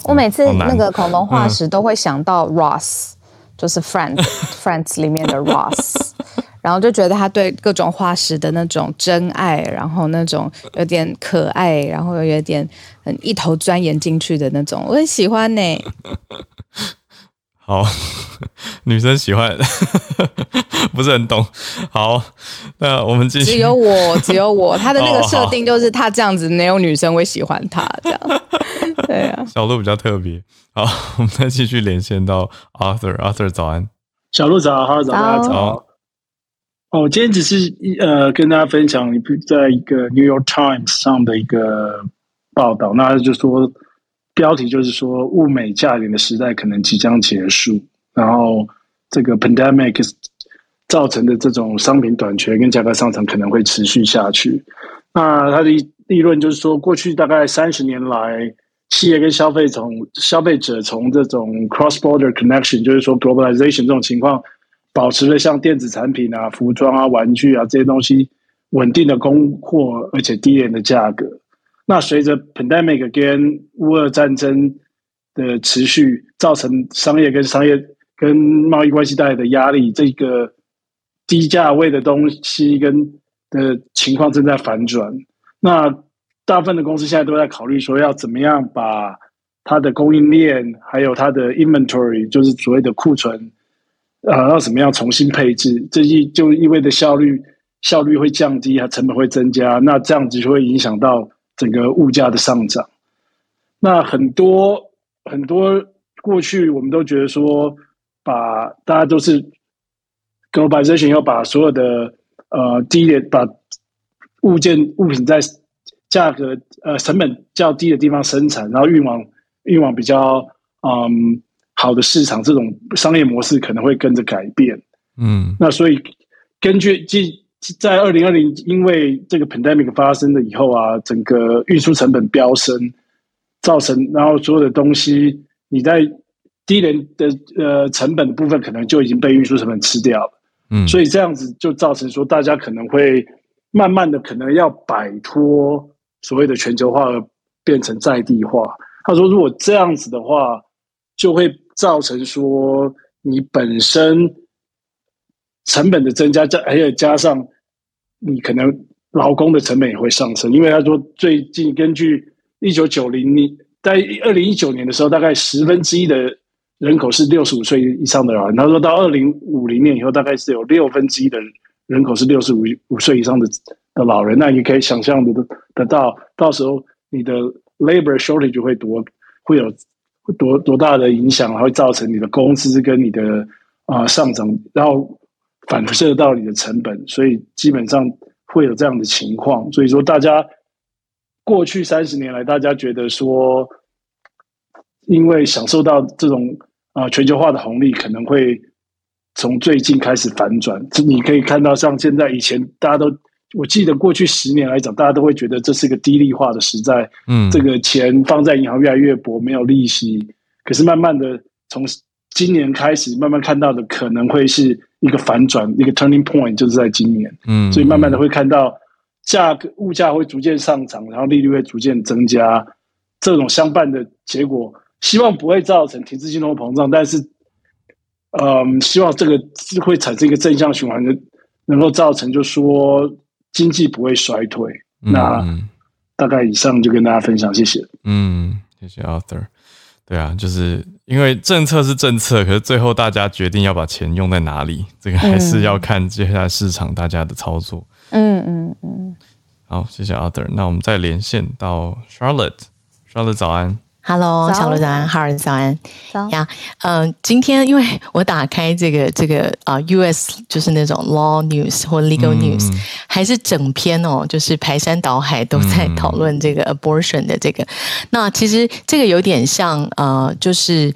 我每次那个恐龙化石都会想到 Ross，就是 Friends Friends 里面的 Ross，然后就觉得他对各种化石的那种真爱，然后那种有点可爱，然后又有点很一头钻研进去的那种，我很喜欢呢。好，女生喜欢，不是很懂。好，那我们继续。只有我，只有我，他的那个设定就是他这样子，没有女生会喜欢他这样。对啊，小鹿比较特别。好，我们再继续连线到 Arthur。Arthur 早安，小鹿早，哈喽，早，大家早。哦，今天只是呃跟大家分享一在一个 New York Times 上的一个报道，那就说。标题就是说，物美价廉的时代可能即将结束，然后这个 pandemic 造成的这种商品短缺跟价格上涨可能会持续下去。那他的立论就是说，过去大概三十年来，企业跟消费从消费者从这种 cross border connection，就是说 globalization 这种情况，保持了像电子产品啊、服装啊、玩具啊这些东西稳定的供货，而且低廉的价格。那随着 pandemic 跟乌俄战争的持续，造成商业跟商业跟贸易关系带来的压力，这个低价位的东西跟的情况正在反转。那大部分的公司现在都在考虑说，要怎么样把它的供应链还有它的 inventory，就是所谓的库存，呃，要怎么样重新配置？这意就意味着效率效率会降低，它成本会增加。那这样子就会影响到。整个物价的上涨，那很多很多过去我们都觉得说，把大家都是 globalization 要把所有的呃低廉把物件物品在价格呃成本较低的地方生产，然后运往运往比较嗯好的市场，这种商业模式可能会跟着改变。嗯，那所以根据即。在二零二零，因为这个 pandemic 发生了以后啊，整个运输成本飙升，造成然后所有的东西，你在低廉的呃成本的部分，可能就已经被运输成本吃掉了。嗯，所以这样子就造成说，大家可能会慢慢的可能要摆脱所谓的全球化，而变成在地化。他说，如果这样子的话，就会造成说你本身。成本的增加，加还有加上你可能劳工的成本也会上升，因为他说最近根据一九九零年在二零一九年的时候，大概十分之一的人口是六十五岁以上的老人。他说到二零五零年以后，大概是有六分之一的人口是六十五五岁以上的的老人。那你可以想象的得到，到时候你的 labor shortage 会多会有多多大的影响，会造成你的工资跟你的啊上涨，然后。反射到你的成本，所以基本上会有这样的情况。所以说，大家过去三十年来，大家觉得说，因为享受到这种啊全球化的红利，可能会从最近开始反转。这你可以看到，像现在以前大家都，我记得过去十年来讲，大家都会觉得这是一个低利化的时代。嗯，这个钱放在银行越来越薄，没有利息。可是慢慢的从今年开始，慢慢看到的可能会是。一个反转，一个 turning point 就是在今年，嗯，所以慢慢的会看到价格物价会逐渐上涨，然后利率会逐渐增加，这种相伴的结果，希望不会造成停滞性通货膨胀，但是，嗯，希望这个会产生一个正向循环的，能够造成就说经济不会衰退。那大概以上就跟大家分享，谢谢。嗯，谢谢 Arthur。对啊，就是因为政策是政策，可是最后大家决定要把钱用在哪里，这个还是要看接下来市场大家的操作。嗯嗯嗯。好，谢谢 Other。那我们再连线到 Charlotte，Charlotte 早安。Hello，小鹿早安，哈尔早安。早呀，嗯，今天因为我打开这个 这个啊，US 就是那种 Law News 或 Legal News，还是整篇哦，就是排山倒海都在讨论这个 abortion 的这个。那其实这个有点像呃，就是。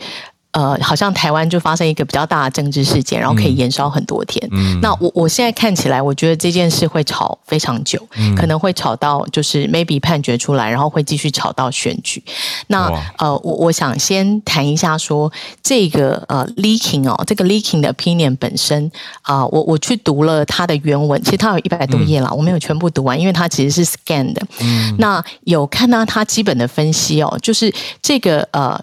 呃，好像台湾就发生一个比较大的政治事件，然后可以延烧很多天。那我我现在看起来，我觉得这件事会吵非常久，可能会吵到就是 maybe 判决出来，然后会继续吵到选举。那呃，我我想先谈一下说这个呃 leaking 哦，这个 leaking 的 opinion 本身啊，我我去读了它的原文，其实它有一百多页了，我没有全部读完，因为它其实是 scan 的。那有看到它基本的分析哦，就是这个呃。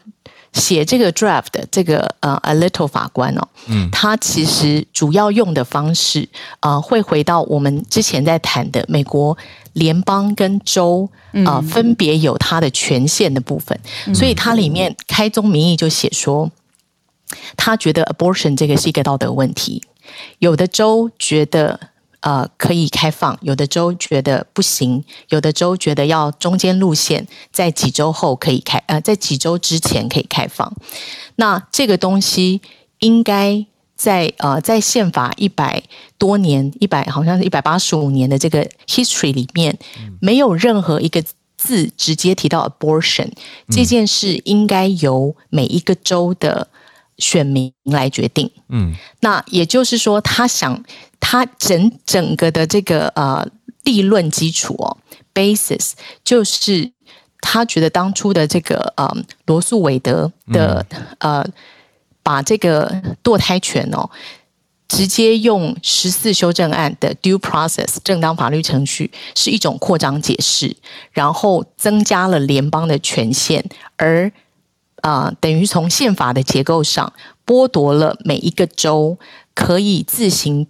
写这个 draft 的这个呃 a little 法官哦，嗯，他其实主要用的方式啊，会回到我们之前在谈的美国联邦跟州啊，分别有它的权限的部分，所以它里面开宗明义就写说，他觉得 abortion 这个是一个道德问题，有的州觉得。呃，可以开放，有的州觉得不行，有的州觉得要中间路线，在几周后可以开，呃，在几周之前可以开放。那这个东西应该在呃，在宪法一百多年，一百好像是一百八十五年的这个 history 里面，没有任何一个字直接提到 abortion 这件事，应该由每一个州的。选民来决定，嗯，那也就是说，他想他整整个的这个呃立论基础哦，basis 就是他觉得当初的这个呃罗素韦德的呃把这个堕胎权哦直接用十四修正案的 due process 正当法律程序是一种扩张解释，然后增加了联邦的权限，而。啊，等于从宪法的结构上剥夺了每一个州可以自行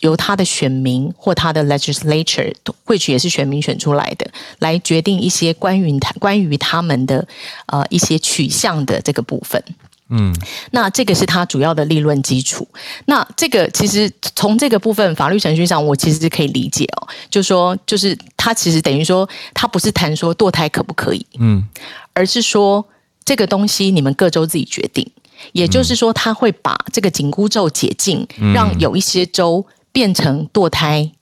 由他的选民或他的 legislature，或许也是选民选出来的，来决定一些关于他关于他们的呃一些取向的这个部分。嗯，那这个是他主要的立论基础。那这个其实从这个部分法律程序上，我其实是可以理解哦，就说就是他其实等于说他不是谈说堕胎可不可以，嗯，而是说。这个东西你们各州自己决定，也就是说，他会把这个紧箍咒解禁，让有一些州变成堕胎，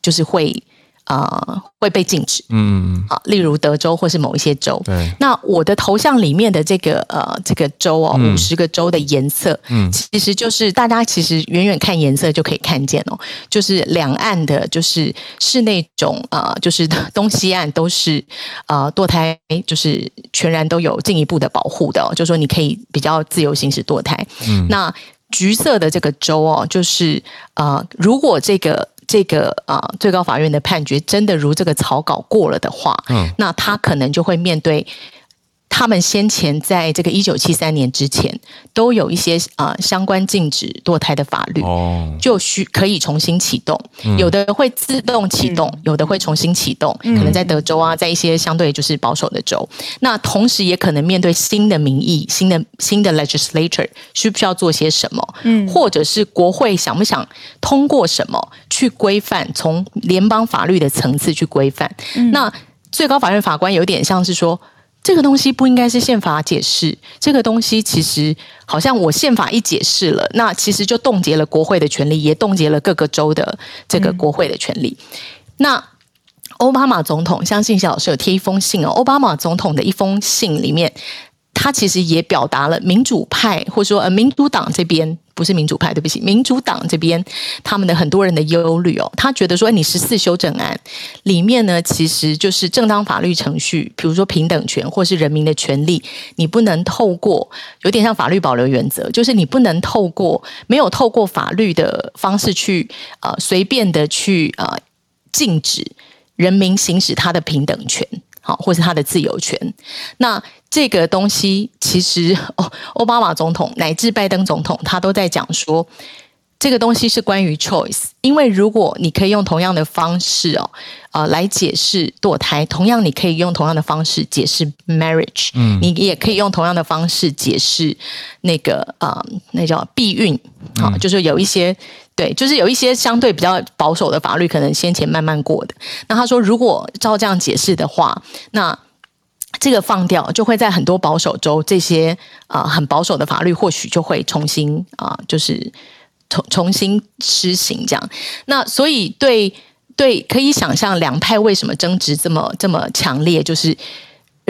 就是会。啊，会被禁止。嗯嗯好，例如德州或是某一些州。对。那我的头像里面的这个呃这个州哦，五十个州的颜色，嗯，其实就是大家其实远远看颜色就可以看见哦，就是两岸的，就是是那种呃，就是东西岸都是呃堕胎，就是全然都有进一步的保护的，就说你可以比较自由行使堕胎。嗯。那橘色的这个州哦，就是呃，如果这个。这个啊，最高法院的判决真的如这个草稿过了的话，嗯，那他可能就会面对。他们先前在这个一九七三年之前，都有一些啊相关禁止堕胎的法律，就需可以重新启动。有的会自动启动，有的会重新启动。可能在德州啊，在一些相对就是保守的州，那同时也可能面对新的民意、新的新的 legislature 需不需要做些什么？嗯，或者是国会想不想通过什么去规范，从联邦法律的层次去规范？那最高法院法官有点像是说。这个东西不应该是宪法解释，这个东西其实好像我宪法一解释了，那其实就冻结了国会的权利，也冻结了各个州的这个国会的权利。那奥巴马总统，相信小老师有贴一封信哦，奥巴马总统的一封信里面。他其实也表达了民主派，或者说呃民主党这边不是民主派，对不起，民主党这边他们的很多人的忧虑哦。他觉得说，你十四修正案里面呢，其实就是正当法律程序，比如说平等权或是人民的权利，你不能透过有点像法律保留原则，就是你不能透过没有透过法律的方式去呃随便的去呃禁止人民行使他的平等权。好，或是他的自由权，那这个东西其实，哦，奥巴马总统乃至拜登总统，他都在讲说，这个东西是关于 choice。因为如果你可以用同样的方式哦，呃，来解释堕胎，同样你可以用同样的方式解释 marriage，嗯，你也可以用同样的方式解释那个呃，那叫避孕，好，就是有一些。对，就是有一些相对比较保守的法律，可能先前慢慢过的。那他说，如果照这样解释的话，那这个放掉，就会在很多保守州这些啊很保守的法律，或许就会重新啊，就是重重新施行这样。那所以对对，可以想象两派为什么争执这么这么强烈，就是。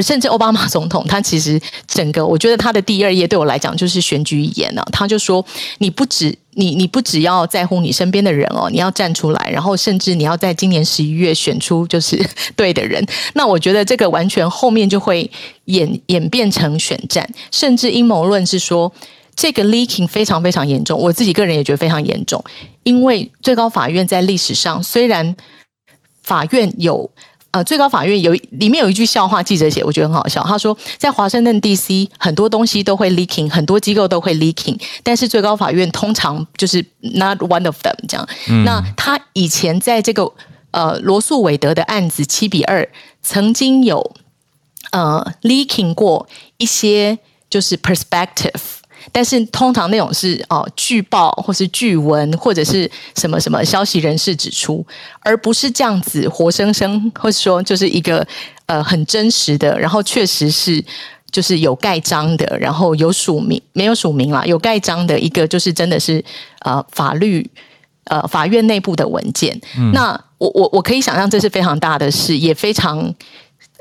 甚至奥巴马总统，他其实整个，我觉得他的第二页对我来讲就是选举语言。他就说：“你不只你你不只要在乎你身边的人哦，你要站出来，然后甚至你要在今年十一月选出就是对的人。”那我觉得这个完全后面就会演演变成选战，甚至阴谋论是说这个 leaking 非常非常严重。我自己个人也觉得非常严重，因为最高法院在历史上虽然法院有。呃，最高法院有里面有一句笑话，记者写，我觉得很好笑。他说，在华盛顿 D.C. 很多东西都会 leaking，很多机构都会 leaking，但是最高法院通常就是 not one of them 这样。那他以前在这个呃罗素韦德的案子七比二，曾经有呃 leaking 过一些就是 perspective。但是通常那种是哦据报或是据闻或者是什么什么消息人士指出，而不是这样子活生生，或者说就是一个呃很真实的，然后确实是就是有盖章的，然后有署名没有署名啦，有盖章的一个就是真的是呃法律呃法院内部的文件。那我我我可以想象这是非常大的事，也非常。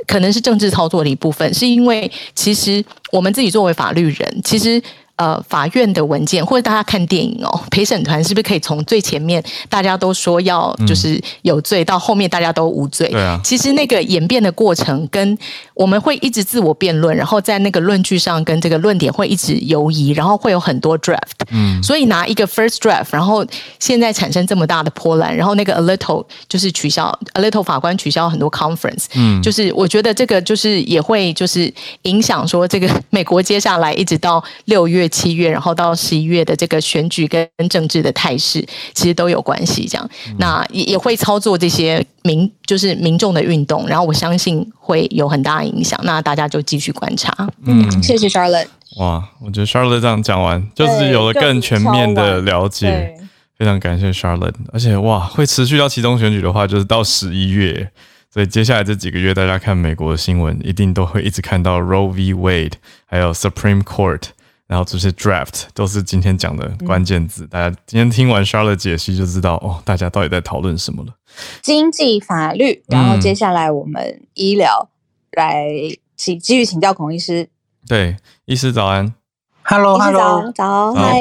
可能是政治操作的一部分，是因为其实我们自己作为法律人，其实。呃，法院的文件，或者大家看电影哦，陪审团是不是可以从最前面大家都说要就是有罪，到后面大家都无罪？对啊。其实那个演变的过程，跟我们会一直自我辩论，然后在那个论据上跟这个论点会一直游移，然后会有很多 draft。嗯。所以拿一个 first draft，然后现在产生这么大的波澜，然后那个 a little 就是取消 a little 法官取消很多 conference。嗯。就是我觉得这个就是也会就是影响说这个美国接下来一直到六月。七月，然后到十一月的这个选举跟政治的态势，其实都有关系。这样，那也也会操作这些民，就是民众的运动。然后我相信会有很大影响。那大家就继续观察。嗯，谢谢 Charlotte。哇，我觉得 Charlotte 这样讲完，就是有了更全面的了解。非常感谢 Charlotte。而且哇，会持续到其中选举的话，就是到十一月。所以接下来这几个月，大家看美国的新闻，一定都会一直看到 Roe v. Wade，还有 Supreme Court。然后这些 draft 都是今天讲的关键字，大家今天听完 Charlotte 解析就知道哦，大家到底在讨论什么了。经济法律，然后接下来我们医疗来请继续请教孔医师。对，医师早安，Hello，Hello，早，嗨。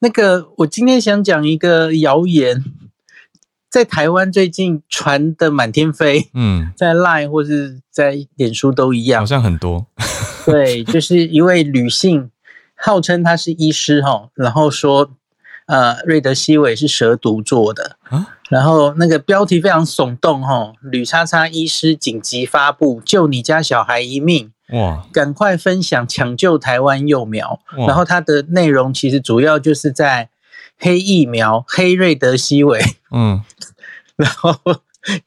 那个，我今天想讲一个谣言，在台湾最近传的满天飞，嗯，在 Line 或是在脸书都一样，好像很多。对，就是一位女性，号称她是医师哈，然后说，呃，瑞德西韦是蛇毒做的。啊，然后那个标题非常耸动哈，吕叉叉医师紧急发布，救你家小孩一命哇，赶快分享抢救台湾幼苗，然后它的内容其实主要就是在黑疫苗，黑瑞德西韦，嗯，然后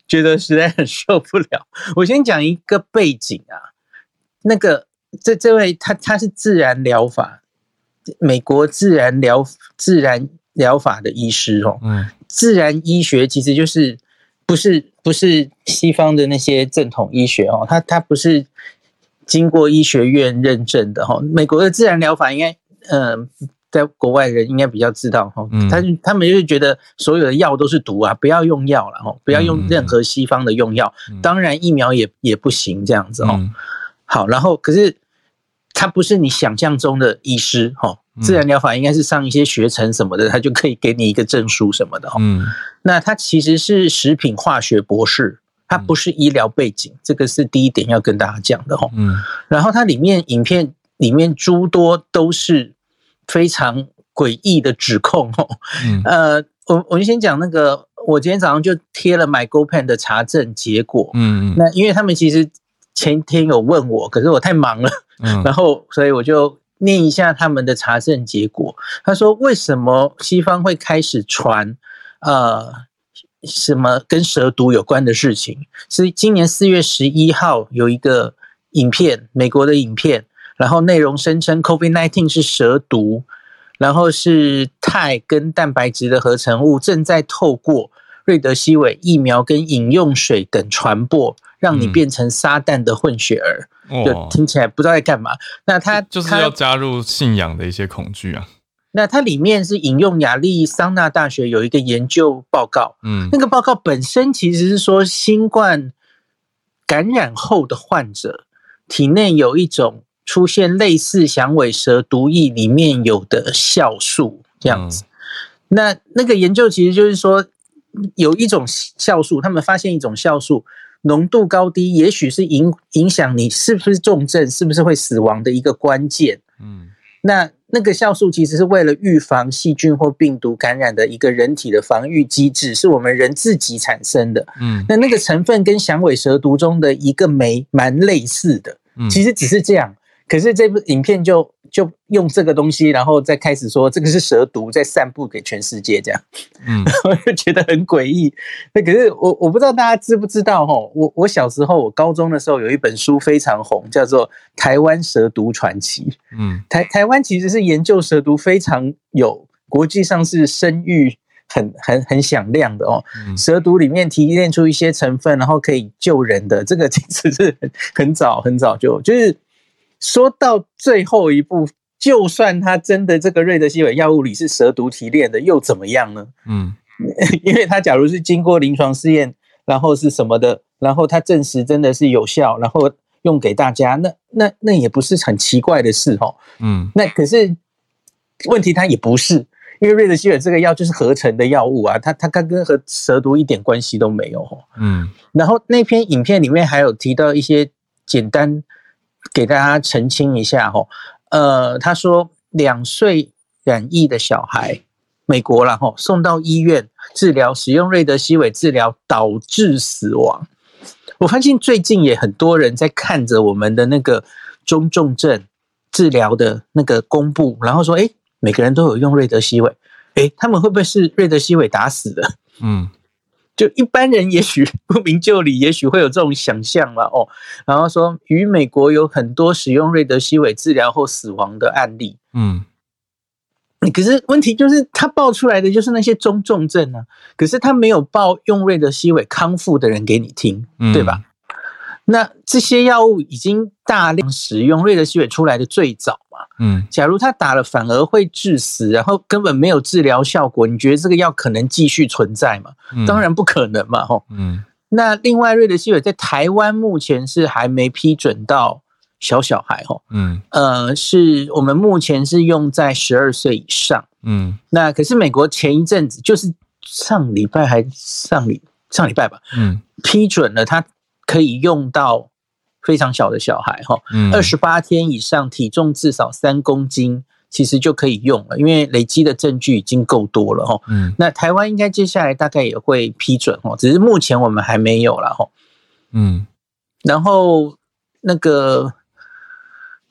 觉得实在很受不了，我先讲一个背景啊，那个。这这位他他是自然疗法，美国自然疗自然疗法的医师哦，嗯，自然医学其实就是不是不是西方的那些正统医学哦，他他不是经过医学院认证的哈，美国的自然疗法应该嗯，在国外人应该比较知道哈，他他们就是觉得所有的药都是毒啊，不要用药了哈，不要用任何西方的用药，当然疫苗也也不行这样子哦，好，然后可是。他不是你想象中的医师哈，自然疗法应该是上一些学程什么的，他就可以给你一个证书什么的哈。嗯，那他其实是食品化学博士，他不是医疗背景，这个是第一点要跟大家讲的哈。嗯，然后它里面影片里面诸多都是非常诡异的指控哦。嗯，呃，我我就先讲那个，我今天早上就贴了 My GoPen 的查证结果。嗯，那因为他们其实前天有问我，可是我太忙了。然后，所以我就念一下他们的查证结果。他说：“为什么西方会开始传呃什么跟蛇毒有关的事情？是今年四月十一号有一个影片，美国的影片，然后内容声称 COVID-19 是蛇毒，然后是肽跟蛋白质的合成物正在透过瑞德西韦疫苗跟饮用水等传播。”让你变成撒旦的混血儿，就听起来不知道在干嘛。那他就是要加入信仰的一些恐惧啊。那它里面是引用亚利桑那大学有一个研究报告，嗯，那个报告本身其实是说新冠感染后的患者体内有一种出现类似响尾蛇毒液里面有的酵素这样子。那那个研究其实就是说有一种酵素，他们发现一种酵素浓度高低，也许是影影响你是不是重症、是不是会死亡的一个关键。嗯，那。那个酵素其实是为了预防细菌或病毒感染的一个人体的防御机制，是我们人自己产生的。嗯，那那个成分跟响尾蛇毒中的一个酶蛮类似的。嗯，其实只是这样。可是这部影片就就用这个东西，然后再开始说这个是蛇毒，在散布给全世界这样，嗯，我就觉得很诡异。那可是我我不知道大家知不知道哈，我我小时候我高中的时候有一本书非常红，叫做《台湾蛇毒传奇》。嗯，台台湾其实是研究蛇毒非常有国际上是声誉很很很响亮的哦。蛇毒里面提炼出一些成分，然后可以救人的，这个其实是很很早很早就就是。说到最后一步，就算他真的这个瑞德西韦药物里是蛇毒提炼的，又怎么样呢？嗯，因为他假如是经过临床试验，然后是什么的，然后他证实真的是有效，然后用给大家，那那那也不是很奇怪的事哦。嗯，那可是问题，它也不是，因为瑞德西韦这个药就是合成的药物啊，它它它跟和蛇毒一点关系都没有。嗯，然后那篇影片里面还有提到一些简单。给大家澄清一下哈，呃，他说两岁染疫的小孩，美国了哈，送到医院治疗，使用瑞德西韦治疗导致死亡。我发现最近也很多人在看着我们的那个中重症治疗的那个公布，然后说，哎，每个人都有用瑞德西韦，哎，他们会不会是瑞德西韦打死的？嗯。就一般人也许 不明就里，也许会有这种想象了哦。然后说，与美国有很多使用瑞德西韦治疗后死亡的案例。嗯，可是问题就是，他报出来的就是那些中重症啊，可是他没有报用瑞德西韦康复的人给你听，对吧？那这些药物已经大量使用，瑞德西韦出来的最早嘛，嗯，假如他打了反而会致死，然后根本没有治疗效果，你觉得这个药可能继续存在吗？当然不可能嘛，吼，嗯。那另外，瑞德西韦在台湾目前是还没批准到小小孩，吼，嗯，呃，是我们目前是用在十二岁以上，嗯。那可是美国前一阵子就是上礼拜还上礼上礼拜吧，嗯，批准了他。可以用到非常小的小孩哈，二十八天以上，体重至少三公斤，其实就可以用了，因为累积的证据已经够多了哈。嗯，那台湾应该接下来大概也会批准哦，只是目前我们还没有了哈。嗯，然后那个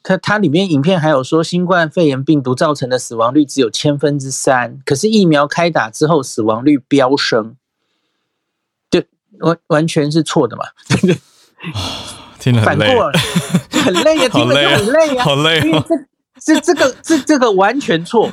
它它里面影片还有说，新冠肺炎病毒造成的死亡率只有千分之三，可是疫苗开打之后死亡率飙升。完完全是错的嘛？听得很累，很累呀，听得很累呀，好累。因为这这这个这这个完全错，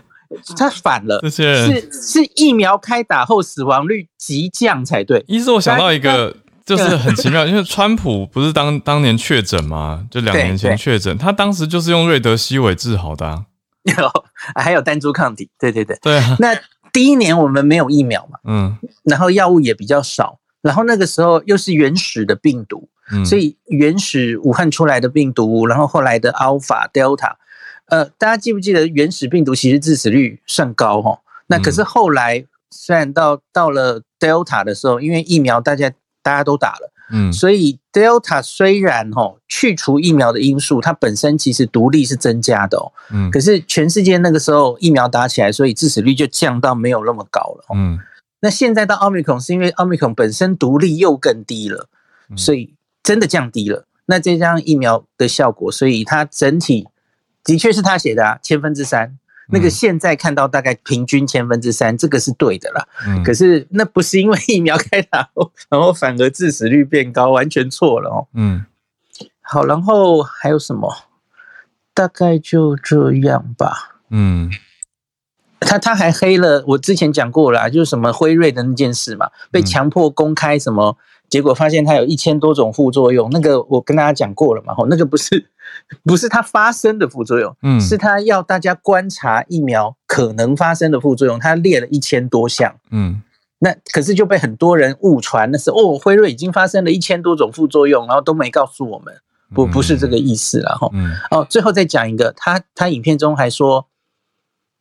他反了。这些是是疫苗开打后死亡率急降才对。意思我想到一个，就是很奇妙，因为川普不是当当年确诊吗？就两年前确诊，他当时就是用瑞德西韦治好的。有还有单株抗体，对对对对。那第一年我们没有疫苗嘛？嗯，然后药物也比较少。然后那个时候又是原始的病毒，所以原始武汉出来的病毒，然后后来的 Alpha、Delta，呃，大家记不记得原始病毒其实致死率算高哈？那可是后来虽然到到了 Delta 的时候，因为疫苗大家大家都打了，嗯，所以 Delta 虽然哦去除疫苗的因素，它本身其实毒力是增加的哦，嗯，可是全世界那个时候疫苗打起来，所以致死率就降到没有那么高了，嗯。那现在到奥密克戎是因为奥密克戎本身毒力又更低了，所以真的降低了。那再加上疫苗的效果，所以它整体的确是他写的啊，千分之三。那个现在看到大概平均千分之三，这个是对的啦。可是那不是因为疫苗开打后，然后反而致死率变高，完全错了哦。嗯，好，然后还有什么？大概就这样吧。嗯。他他还黑了，我之前讲过了，就是什么辉瑞的那件事嘛，被强迫公开什么，结果发现它有一千多种副作用，那个我跟大家讲过了嘛，吼，那个不是 不是它发生的副作用，嗯，是它要大家观察疫苗可能发生的副作用，它列了一千多项，嗯，那可是就被很多人误传，那是哦，辉瑞已经发生了一千多种副作用，然后都没告诉我们，不不是这个意思了，吼，哦，最后再讲一个，他他影片中还说。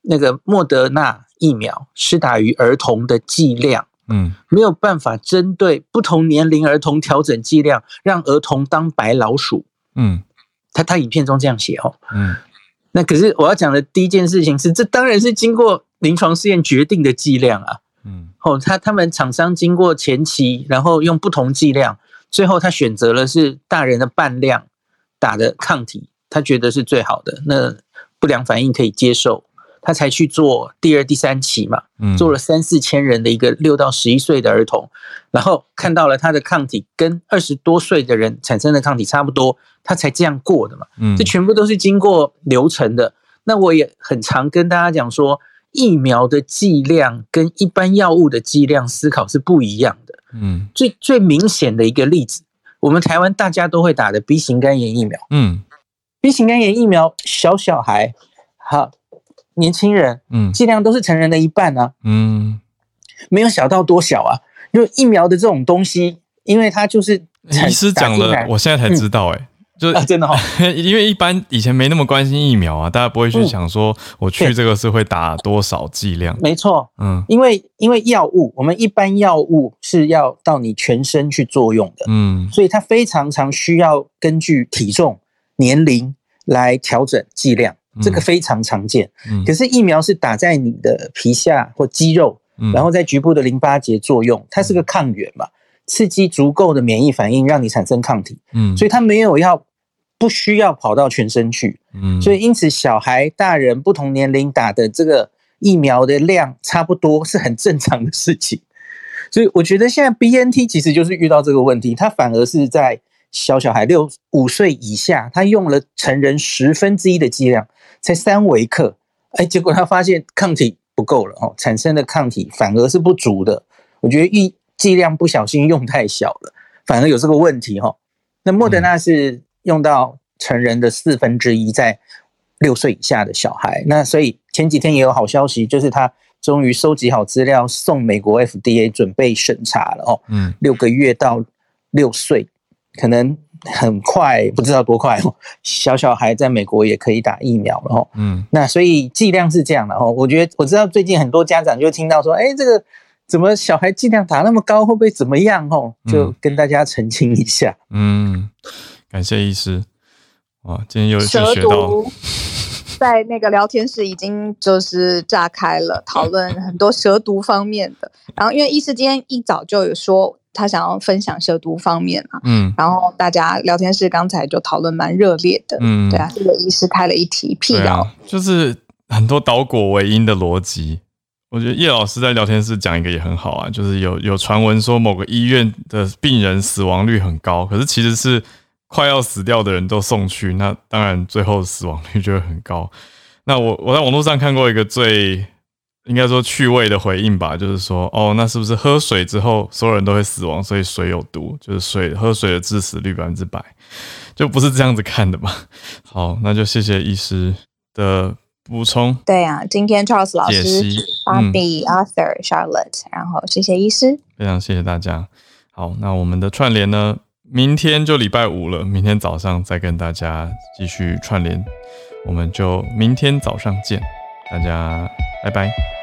那个莫德纳疫苗施打于儿童的剂量，嗯，没有办法针对不同年龄儿童调整剂量，让儿童当白老鼠，嗯，他他影片中这样写哦，嗯，那可是我要讲的第一件事情是，这当然是经过临床试验决定的剂量啊，嗯，哦，他他们厂商经过前期，然后用不同剂量，最后他选择了是大人的半量打的抗体，他觉得是最好的，那不良反应可以接受。他才去做第二、第三期嘛，做了三四千人的一个六到十一岁的儿童，然后看到了他的抗体跟二十多岁的人产生的抗体差不多，他才这样过的嘛。嗯这全部都是经过流程的。那我也很常跟大家讲说，疫苗的剂量跟一般药物的剂量思考是不一样的。嗯，最最明显的一个例子，我们台湾大家都会打的 B 型肝炎疫苗。嗯，B 型肝炎疫苗，小小孩好。年轻人，嗯，剂量都是成人的一半呢，嗯，没有小到多小啊。因为疫苗的这种东西，因为它就是医师讲了，我现在才知道，哎，就真的哈，因为一般以前没那么关心疫苗啊，大家不会去想说我去这个是会打多少剂量，没错，嗯，因为因为药物，我们一般药物是要到你全身去作用的，嗯，所以它非常常需要根据体重、年龄来调整剂量。这个非常常见，可是疫苗是打在你的皮下或肌肉，然后在局部的淋巴结作用，它是个抗原嘛，刺激足够的免疫反应让你产生抗体，嗯，所以它没有要不需要跑到全身去，嗯，所以因此小孩、大人不同年龄打的这个疫苗的量差不多是很正常的事情，所以我觉得现在 B N T 其实就是遇到这个问题，它反而是在小小孩六五岁以下，他用了成人十分之一的剂量。才三微克，哎，结果他发现抗体不够了哦，产生的抗体反而是不足的。我觉得一剂量不小心用太小了，反而有这个问题哈。那莫德纳是用到成人的四分之一，在六岁以下的小孩。那所以前几天也有好消息，就是他终于收集好资料，送美国 FDA 准备审查了哦。嗯，六个月到六岁，可能。很快，不知道多快哦。小小孩在美国也可以打疫苗了哦。嗯，那所以剂量是这样的哦。我觉得我知道最近很多家长就听到说，哎，这个怎么小孩剂量打那么高，会不会怎么样？哦，就跟大家澄清一下。嗯，感谢医师。哇，今天又学到，在那个聊天室已经就是炸开了，讨论很多蛇毒方面的。然后因为医师今天一早就有说。他想要分享蛇毒方面嘛，嗯，然后大家聊天室刚才就讨论蛮热烈的，嗯，对啊，这个医师开了一题辟谣，就是很多导果为因的逻辑。我觉得叶老师在聊天室讲一个也很好啊，就是有有传闻说某个医院的病人死亡率很高，可是其实是快要死掉的人都送去，那当然最后死亡率就会很高。那我我在网络上看过一个最。应该说趣味的回应吧，就是说，哦，那是不是喝水之后所有人都会死亡，所以水有毒，就是水喝水的致死率百分之百，就不是这样子看的吧？好，那就谢谢医师的补充。对啊，今天 Charles 老师、Bobby、Arthur、Charlotte，然后谢谢医师，非常谢谢大家。好，那我们的串联呢，明天就礼拜五了，明天早上再跟大家继续串联，我们就明天早上见，大家拜拜。